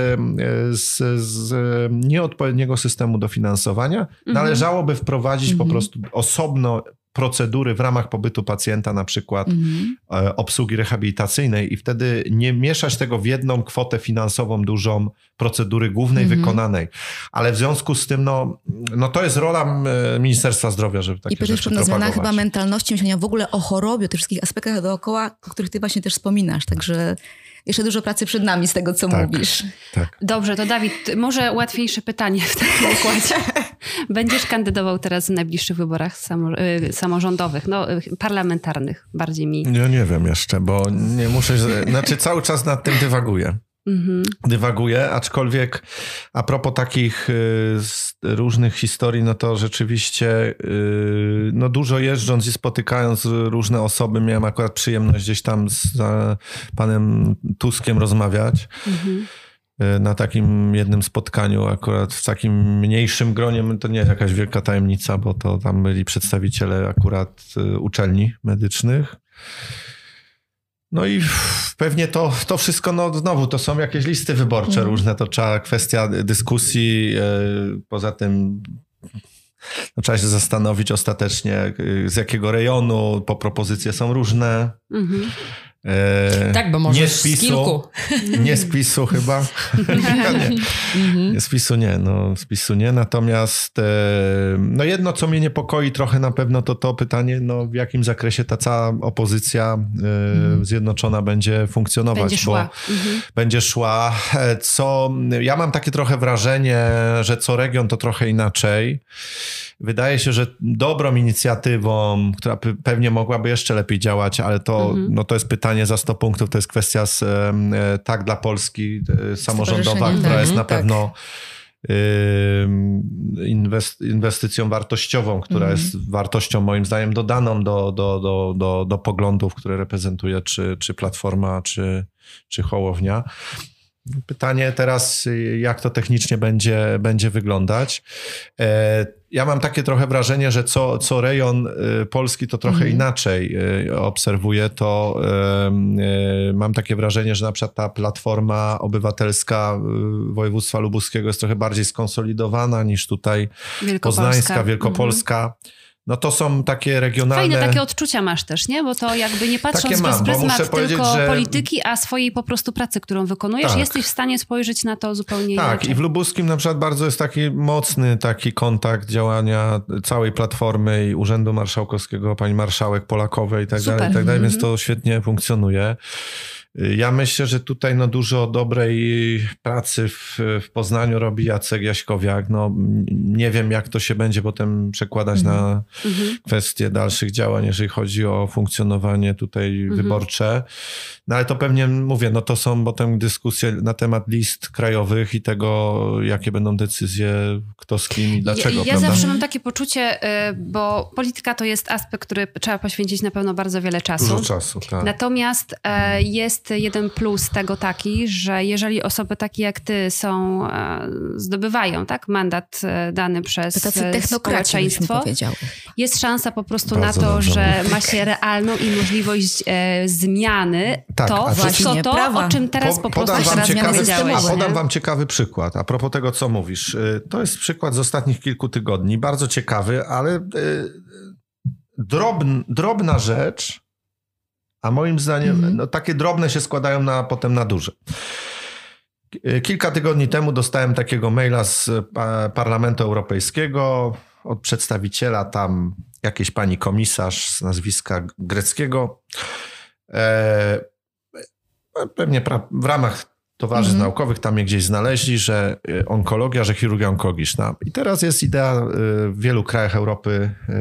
z, z nieodpowiedniego systemu dofinansowania. Należałoby wprowadzić po Mhm. prostu osobno procedury w ramach pobytu pacjenta, na przykład Mhm. e, obsługi rehabilitacyjnej i wtedy nie mieszać tego w jedną kwotę finansową dużą procedury głównej Mhm. wykonanej. Ale w związku z tym, no, no to jest rola Ministerstwa Zdrowia, żeby takie I też rzeczy pewna zmiana propagować. chyba mentalności, myślenia w ogóle o chorobie, o tych wszystkich aspektach dookoła, o których ty właśnie też wspominasz. Także jeszcze dużo pracy przed nami z tego, co Tak. mówisz. Tak. Dobrze, to Dawid, może łatwiejsze pytanie w takim układzie. <laughs> Będziesz kandydował teraz w najbliższych wyborach y, samorządowych, no y, parlamentarnych, bardziej mi. Ja nie wiem jeszcze, bo nie muszę, znaczy cały czas nad tym dywaguję. Mhm. dywaguję, aczkolwiek a propos takich y, różnych historii, no to rzeczywiście no dużo jeżdżąc i spotykając różne osoby, miałem akurat przyjemność gdzieś tam z panem Tuskiem rozmawiać. Mhm. Y, Na takim jednym spotkaniu, akurat w takim mniejszym gronie, to nie jest jakaś wielka tajemnica, bo to tam byli przedstawiciele akurat y, uczelni medycznych. No i pewnie to, to wszystko, no znowu, to są jakieś listy wyborcze Mhm. różne, to trzeba kwestia dyskusji. e, Poza tym no, trzeba się zastanowić ostatecznie, z jakiego rejonu, po propozycje są różne. Mhm. E, Tak, bo nie możesz z z PiSu, kilku. Nie z PiSu chyba. Ja <laughs> nie. Mhm. Nie, z PiSu nie, no z PiSu nie. Natomiast e, no jedno, co mnie niepokoi trochę na pewno, to to pytanie, no w jakim zakresie ta cała opozycja e, zjednoczona będzie funkcjonować. Będzie szła. Bo Mhm. będzie szła. E, Co ja mam takie trochę wrażenie, że co region to trochę inaczej. Wydaje się, że dobrą inicjatywą, która pe- pewnie mogłaby jeszcze lepiej działać, ale to, Mhm. no to jest pytanie za 100 punktów, to jest kwestia z, e, tak dla Polski e, samorządowa, Stowarzyszenia, która tak. jest na Tak. pewno inwestycją wartościową, która Mhm. jest wartością moim zdaniem dodaną do, do, do, do, do poglądów, które reprezentuje czy, czy Platforma, czy, czy Hołownia. Pytanie teraz, jak to technicznie będzie, będzie wyglądać. Ja mam takie trochę wrażenie, że co, co rejon y, Polski to trochę Mhm. inaczej y, obserwuję, to y, mam takie wrażenie, że na przykład ta platforma obywatelska województwa lubuskiego jest trochę bardziej skonsolidowana niż tutaj Wielkopolska. poznańska, wielkopolska. No to są takie regionalne... Fajne takie odczucia masz też, nie? Bo to jakby nie patrząc przez mam, muszę pryzmat tylko że- polityki, a swojej po prostu pracy, którą wykonujesz, Tak. jesteś w stanie spojrzeć na to zupełnie Tak, inaczej. i w Lubuskim na przykład bardzo jest taki mocny taki kontakt działania całej Platformy i Urzędu Marszałkowskiego, pani marszałek Polakowej i tak Super. dalej, i tak dalej, więc Mhm. to świetnie funkcjonuje. Ja myślę, że tutaj no dużo dobrej pracy w, w Poznaniu robi Jacek Jaśkowiak. No, nie wiem, jak to się będzie potem przekładać na Mhm. kwestie dalszych działań, jeżeli chodzi o funkcjonowanie tutaj Mhm. wyborcze. No ale to pewnie mówię, no to są potem dyskusje na temat list krajowych i tego, jakie będą decyzje, kto z kim i dlaczego, ja, ja prawda? zawsze mam takie poczucie, y, bo polityka to jest aspekt, który trzeba poświęcić na pewno bardzo wiele czasu. Dużo czasu, tak. Natomiast e, jest jeden plus tego taki, że jeżeli osoby takie jak ty są, e, zdobywają tak, mandat e, dany przez społeczeństwo, jest szansa po prostu Bardzo na to, dobrze że ma się realną i możliwość e, zmiany. Tak, to właśnie, to, prawa. o czym teraz Po- po, prostu podam wam ciekawy-. A podam wam ciekawy przykład. A propos tego, co mówisz. Y, To jest przykład z ostatnich kilku tygodni. Bardzo ciekawy, ale y, drobn, drobna rzecz, a moim zdaniem Mhm. no, takie drobne się składają na, potem na duże. Kilka tygodni temu dostałem takiego maila z pa- Parlamentu Europejskiego od przedstawiciela tam jakiejś pani komisarz z nazwiska greckiego. E, pewnie pra- w ramach towarzystw Mhm. naukowych tam mnie gdzieś znaleźli, że y, onkologia, że chirurgia onkologiczna. I teraz jest idea y, w wielu krajach Europy y,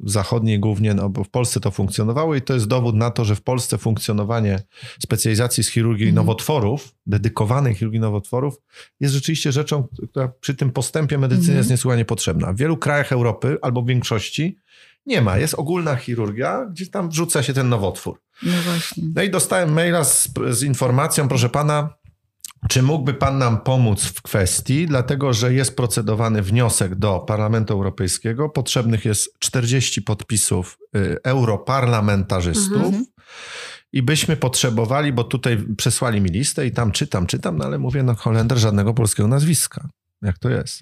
zachodniej głównie, no bo w Polsce to funkcjonowało i to jest dowód na to, że w Polsce funkcjonowanie specjalizacji z chirurgii Mhm. nowotworów, dedykowanej chirurgii nowotworów, jest rzeczywiście rzeczą, która przy tym postępie medycyny Mhm. jest niesłychanie potrzebna. W wielu krajach Europy, albo w większości, nie ma. Jest ogólna chirurgia, gdzie tam wrzuca się ten nowotwór. No właśnie. No i dostałem maila z, z informacją, proszę pana, czy mógłby pan nam pomóc w kwestii, dlatego że jest procedowany wniosek do Parlamentu Europejskiego. Potrzebnych jest 40 podpisów y, europarlamentarzystów. Mhm. i byśmy potrzebowali, bo tutaj przesłali mi listę i tam czytam, czytam, no ale mówię, no Holender żadnego polskiego nazwiska. Jak to jest?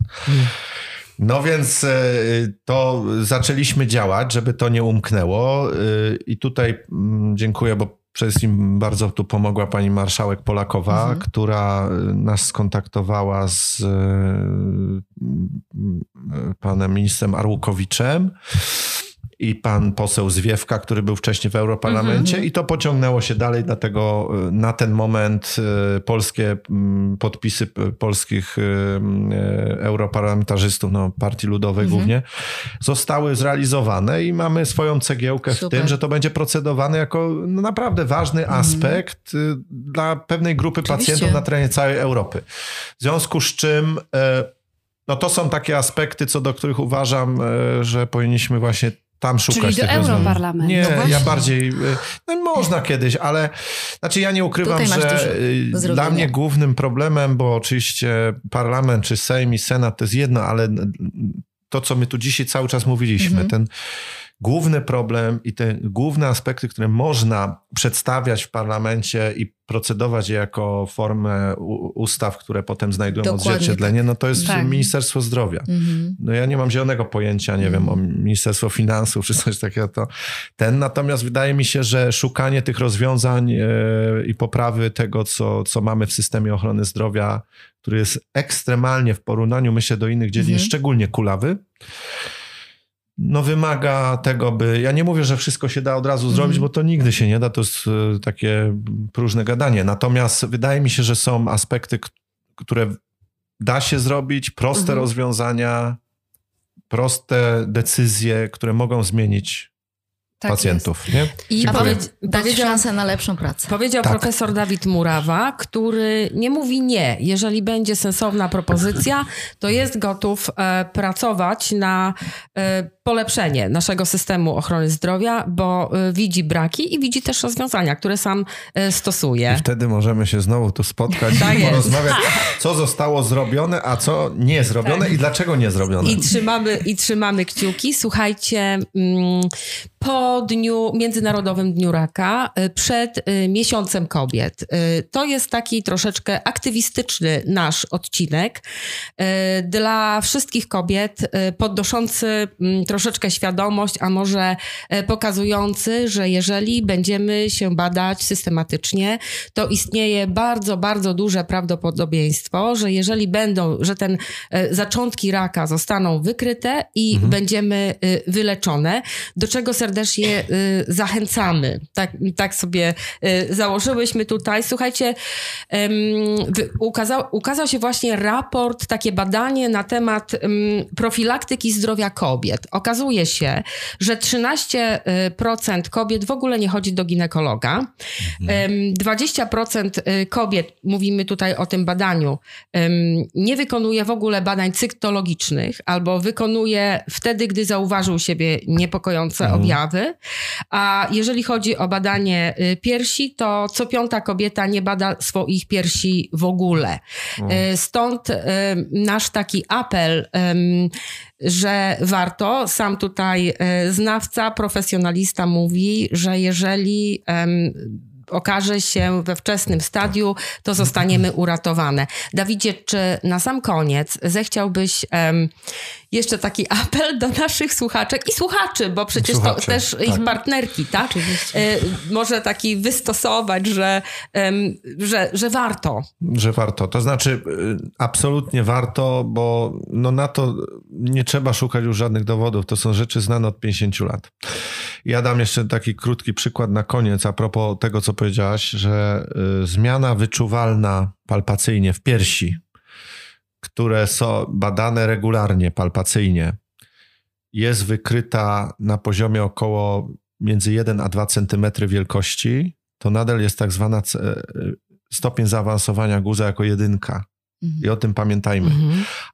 No więc e, to zaczęliśmy działać, żeby to nie umknęło e, i tutaj mm, dziękuję, bo przede wszystkim bardzo tu pomogła pani marszałek Polakowa, Mhm. która e, nas skontaktowała z panem ministrem Arłukowiczem i pan poseł Zwiewka, który był wcześniej w Europarlamencie i to pociągnęło się dalej, dlatego e, na ten moment e, polskie mm, podpisy polskich e, europarlamentarzystów, no Partii Ludowej Mhm. głównie, zostały zrealizowane i mamy swoją cegiełkę w Super. tym, że to będzie procedowane jako no, naprawdę ważny aspekt y, dla pewnej grupy Mhm. Oczywiście. pacjentów na terenie całej Europy. W związku z czym e, no to są takie aspekty, co do których uważam, e, że powinniśmy właśnie tam szukać Czyli do. Europarlamentu. Nie, No ja bardziej, y, no można kiedyś, ale znaczy ja nie ukrywam, Tutaj że do dla mnie głównym problemem, bo oczywiście parlament, czy Sejm i Senat to jest jedno, ale to, co my tu dzisiaj cały czas mówiliśmy, Mhm. ten główny problem i te główne aspekty, które można przedstawiać w parlamencie i procedować jako formę ustaw, które potem znajdują Dokładnie odzwierciedlenie, no to jest Tak. Ministerstwo Zdrowia. Mhm. No ja nie mam zielonego pojęcia, nie wiem, o Ministerstwo Finansów czy coś takiego. To ten. Natomiast wydaje mi się, że szukanie tych rozwiązań e, i poprawy tego, co, co mamy w systemie ochrony zdrowia, który jest ekstremalnie w porównaniu, myślę, do innych dziedzin, Mhm. szczególnie kulawy, no wymaga tego, by... Ja nie mówię, że wszystko się da od razu zrobić, bo to nigdy się nie da, to jest e, takie próżne gadanie. Natomiast wydaje mi się, że są aspekty, które da się zrobić, proste Mhm. rozwiązania, proste decyzje, które mogą zmienić Tak pacjentów. Nie? I Dać szansę na lepszą pracę. powiedział Tak. profesor Dawid Murawa, który nie mówi nie. Jeżeli będzie sensowna propozycja, to jest gotów e, pracować na e, polepszenie naszego systemu ochrony zdrowia, bo e, widzi braki i widzi też rozwiązania, które sam e, I stosuje. wtedy możemy się znowu tu spotkać Tak i jest. porozmawiać, co zostało zrobione, a co nie zrobione i dlaczego nie zrobione. I trzymamy, I trzymamy kciuki. Słuchajcie, mm, po dniu, Międzynarodowym Dniu Raka, y, przed y, Miesiącem Kobiet. Y, To jest taki troszeczkę aktywistyczny nasz odcinek dla wszystkich kobiet, podnoszący mm, troszeczkę świadomość, a może pokazujący, że jeżeli będziemy się badać systematycznie, to istnieje bardzo, bardzo duże prawdopodobieństwo, że jeżeli będą, że ten zaczątki raka zostaną wykryte i będziemy y, wyleczone, do czego serdecznie y, zachęcamy. Tak, tak sobie y, założyłyśmy tutaj. Słuchajcie, ukazał, ukazał się właśnie raport, takie badanie na temat em, profilaktyki zdrowia kobiet. Okazuje się, że 13% kobiet w ogóle nie chodzi do ginekologa. Em, 20% y, kobiet, mówimy tutaj o tym badaniu, nie wykonuje w ogóle badań cytologicznych albo wykonuje wtedy, gdy zauważył siebie niepokojące objawy. A jeżeli chodzi o badanie y, piersi, to co piąta kobieta nie bada swoich piersi w ogóle. Y, Stąd y, nasz taki apel, że warto, sam tutaj znawca, profesjonalista mówi, że jeżeli okaże się we wczesnym stadium, to zostaniemy uratowane. Dawidzie, czy na sam koniec zechciałbyś jeszcze taki apel do naszych słuchaczek i słuchaczy, bo przecież Słuchaczy, to też tak. ich partnerki, tak? E, może taki wystosować, że, że, że warto. Że warto. To znaczy, y, absolutnie warto, bo no na to nie trzeba szukać już żadnych dowodów. To są rzeczy znane od 50 lat. Ja dam jeszcze taki krótki przykład na koniec, a propos tego, co powiedziałaś, że y, zmiana wyczuwalna palpacyjnie w piersi, które są badane regularnie palpacyjnie, jest wykryta na poziomie około między 1 a 2 centymetry wielkości, to nadal jest tak zwana c- stopień zaawansowania guza jako jedynka. I o tym pamiętajmy.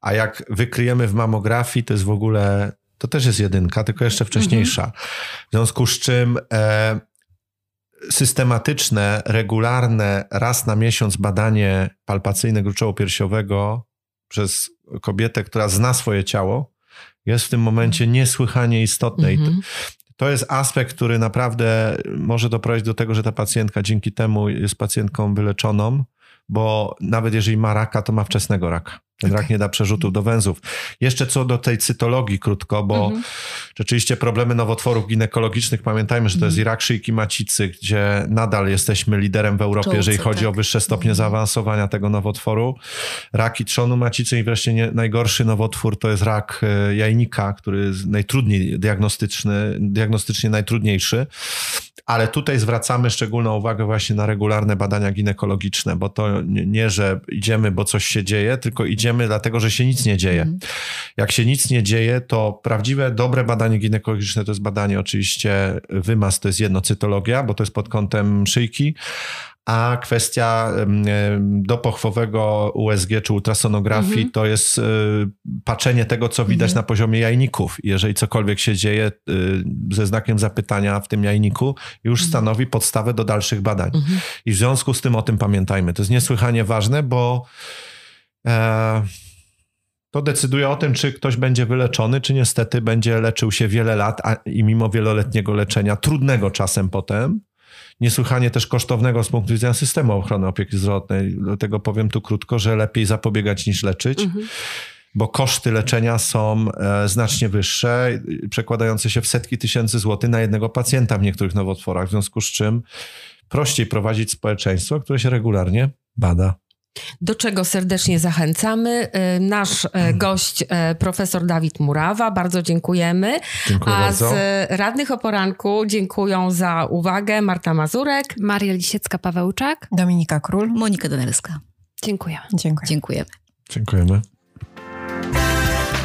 A jak wykryjemy w mamografii, to jest w ogóle, to też jest jedynka, tylko jeszcze wcześniejsza. W związku z czym e, systematyczne, regularne, raz na miesiąc badanie palpacyjne gruczołu piersiowego przez kobietę, która zna swoje ciało, jest w tym momencie niesłychanie istotne. I to, Mhm. to jest aspekt, który naprawdę może doprowadzić do tego, że ta pacjentka dzięki temu jest pacjentką wyleczoną, bo nawet jeżeli ma raka, to ma wczesnego raka. Ten rak nie da przerzutów do węzłów. Jeszcze co do tej cytologii krótko, bo Mhm. rzeczywiście problemy nowotworów ginekologicznych, pamiętajmy, że to jest i rak szyjki macicy, gdzie nadal jesteśmy liderem w Europie, Czołówce, jeżeli chodzi o tak. wyższe stopnie zaawansowania tego nowotworu. Raki trzonu macicy i wreszcie nie, najgorszy nowotwór to jest rak e, jajnika, który jest najtrudniej diagnostyczny, diagnostycznie najtrudniejszy. Ale tutaj zwracamy szczególną uwagę właśnie na regularne badania ginekologiczne, bo to nie że idziemy, bo coś się dzieje, tylko idziemy dlatego, że się nic nie dzieje. Jak się nic nie dzieje, to prawdziwe, dobre badanie ginekologiczne to jest badanie oczywiście wymaz, to jest jednocytologia, bo to jest pod kątem szyjki, a kwestia dopochwowego USG czy ultrasonografii to jest y, patrzenie tego, co widać na poziomie jajników. Jeżeli cokolwiek się dzieje y, ze znakiem zapytania w tym jajniku, już stanowi podstawę do dalszych badań. I w związku z tym o tym pamiętajmy. To jest niesłychanie ważne, bo to decyduje o tym, czy ktoś będzie wyleczony, czy niestety będzie leczył się wiele lat a, i mimo wieloletniego leczenia, trudnego czasem potem, niesłychanie też kosztownego z punktu widzenia systemu ochrony opieki zdrowotnej. Dlatego powiem tu krótko, że lepiej zapobiegać niż leczyć. Bo koszty leczenia są e, znacznie wyższe, przekładające się w setki tysięcy złotych na jednego pacjenta w niektórych nowotworach, w związku z czym prościej prowadzić społeczeństwo, które się regularnie bada. Do czego serdecznie zachęcamy. Y, Nasz Mhm. e, gość, e, profesor Dawid Murawa, bardzo dziękujemy. Dziękuję A bardzo. z radnych o poranku dziękują za uwagę Marta Mazurek. Maria Lisiecka-Pawełczak. Dominika Król. Monika Danelska. Dziękuję. Dziękuję. Dziękujemy. Dziękujemy.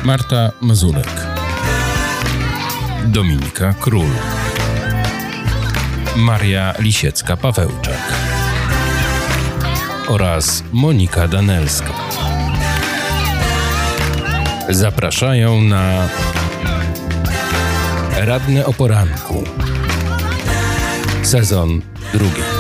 Marta Mazurek. Dominika Król. Maria Lisiecka-Pawełczak. Oraz Monika Danelska. Zapraszają na Radne o poranku. Sezon drugi.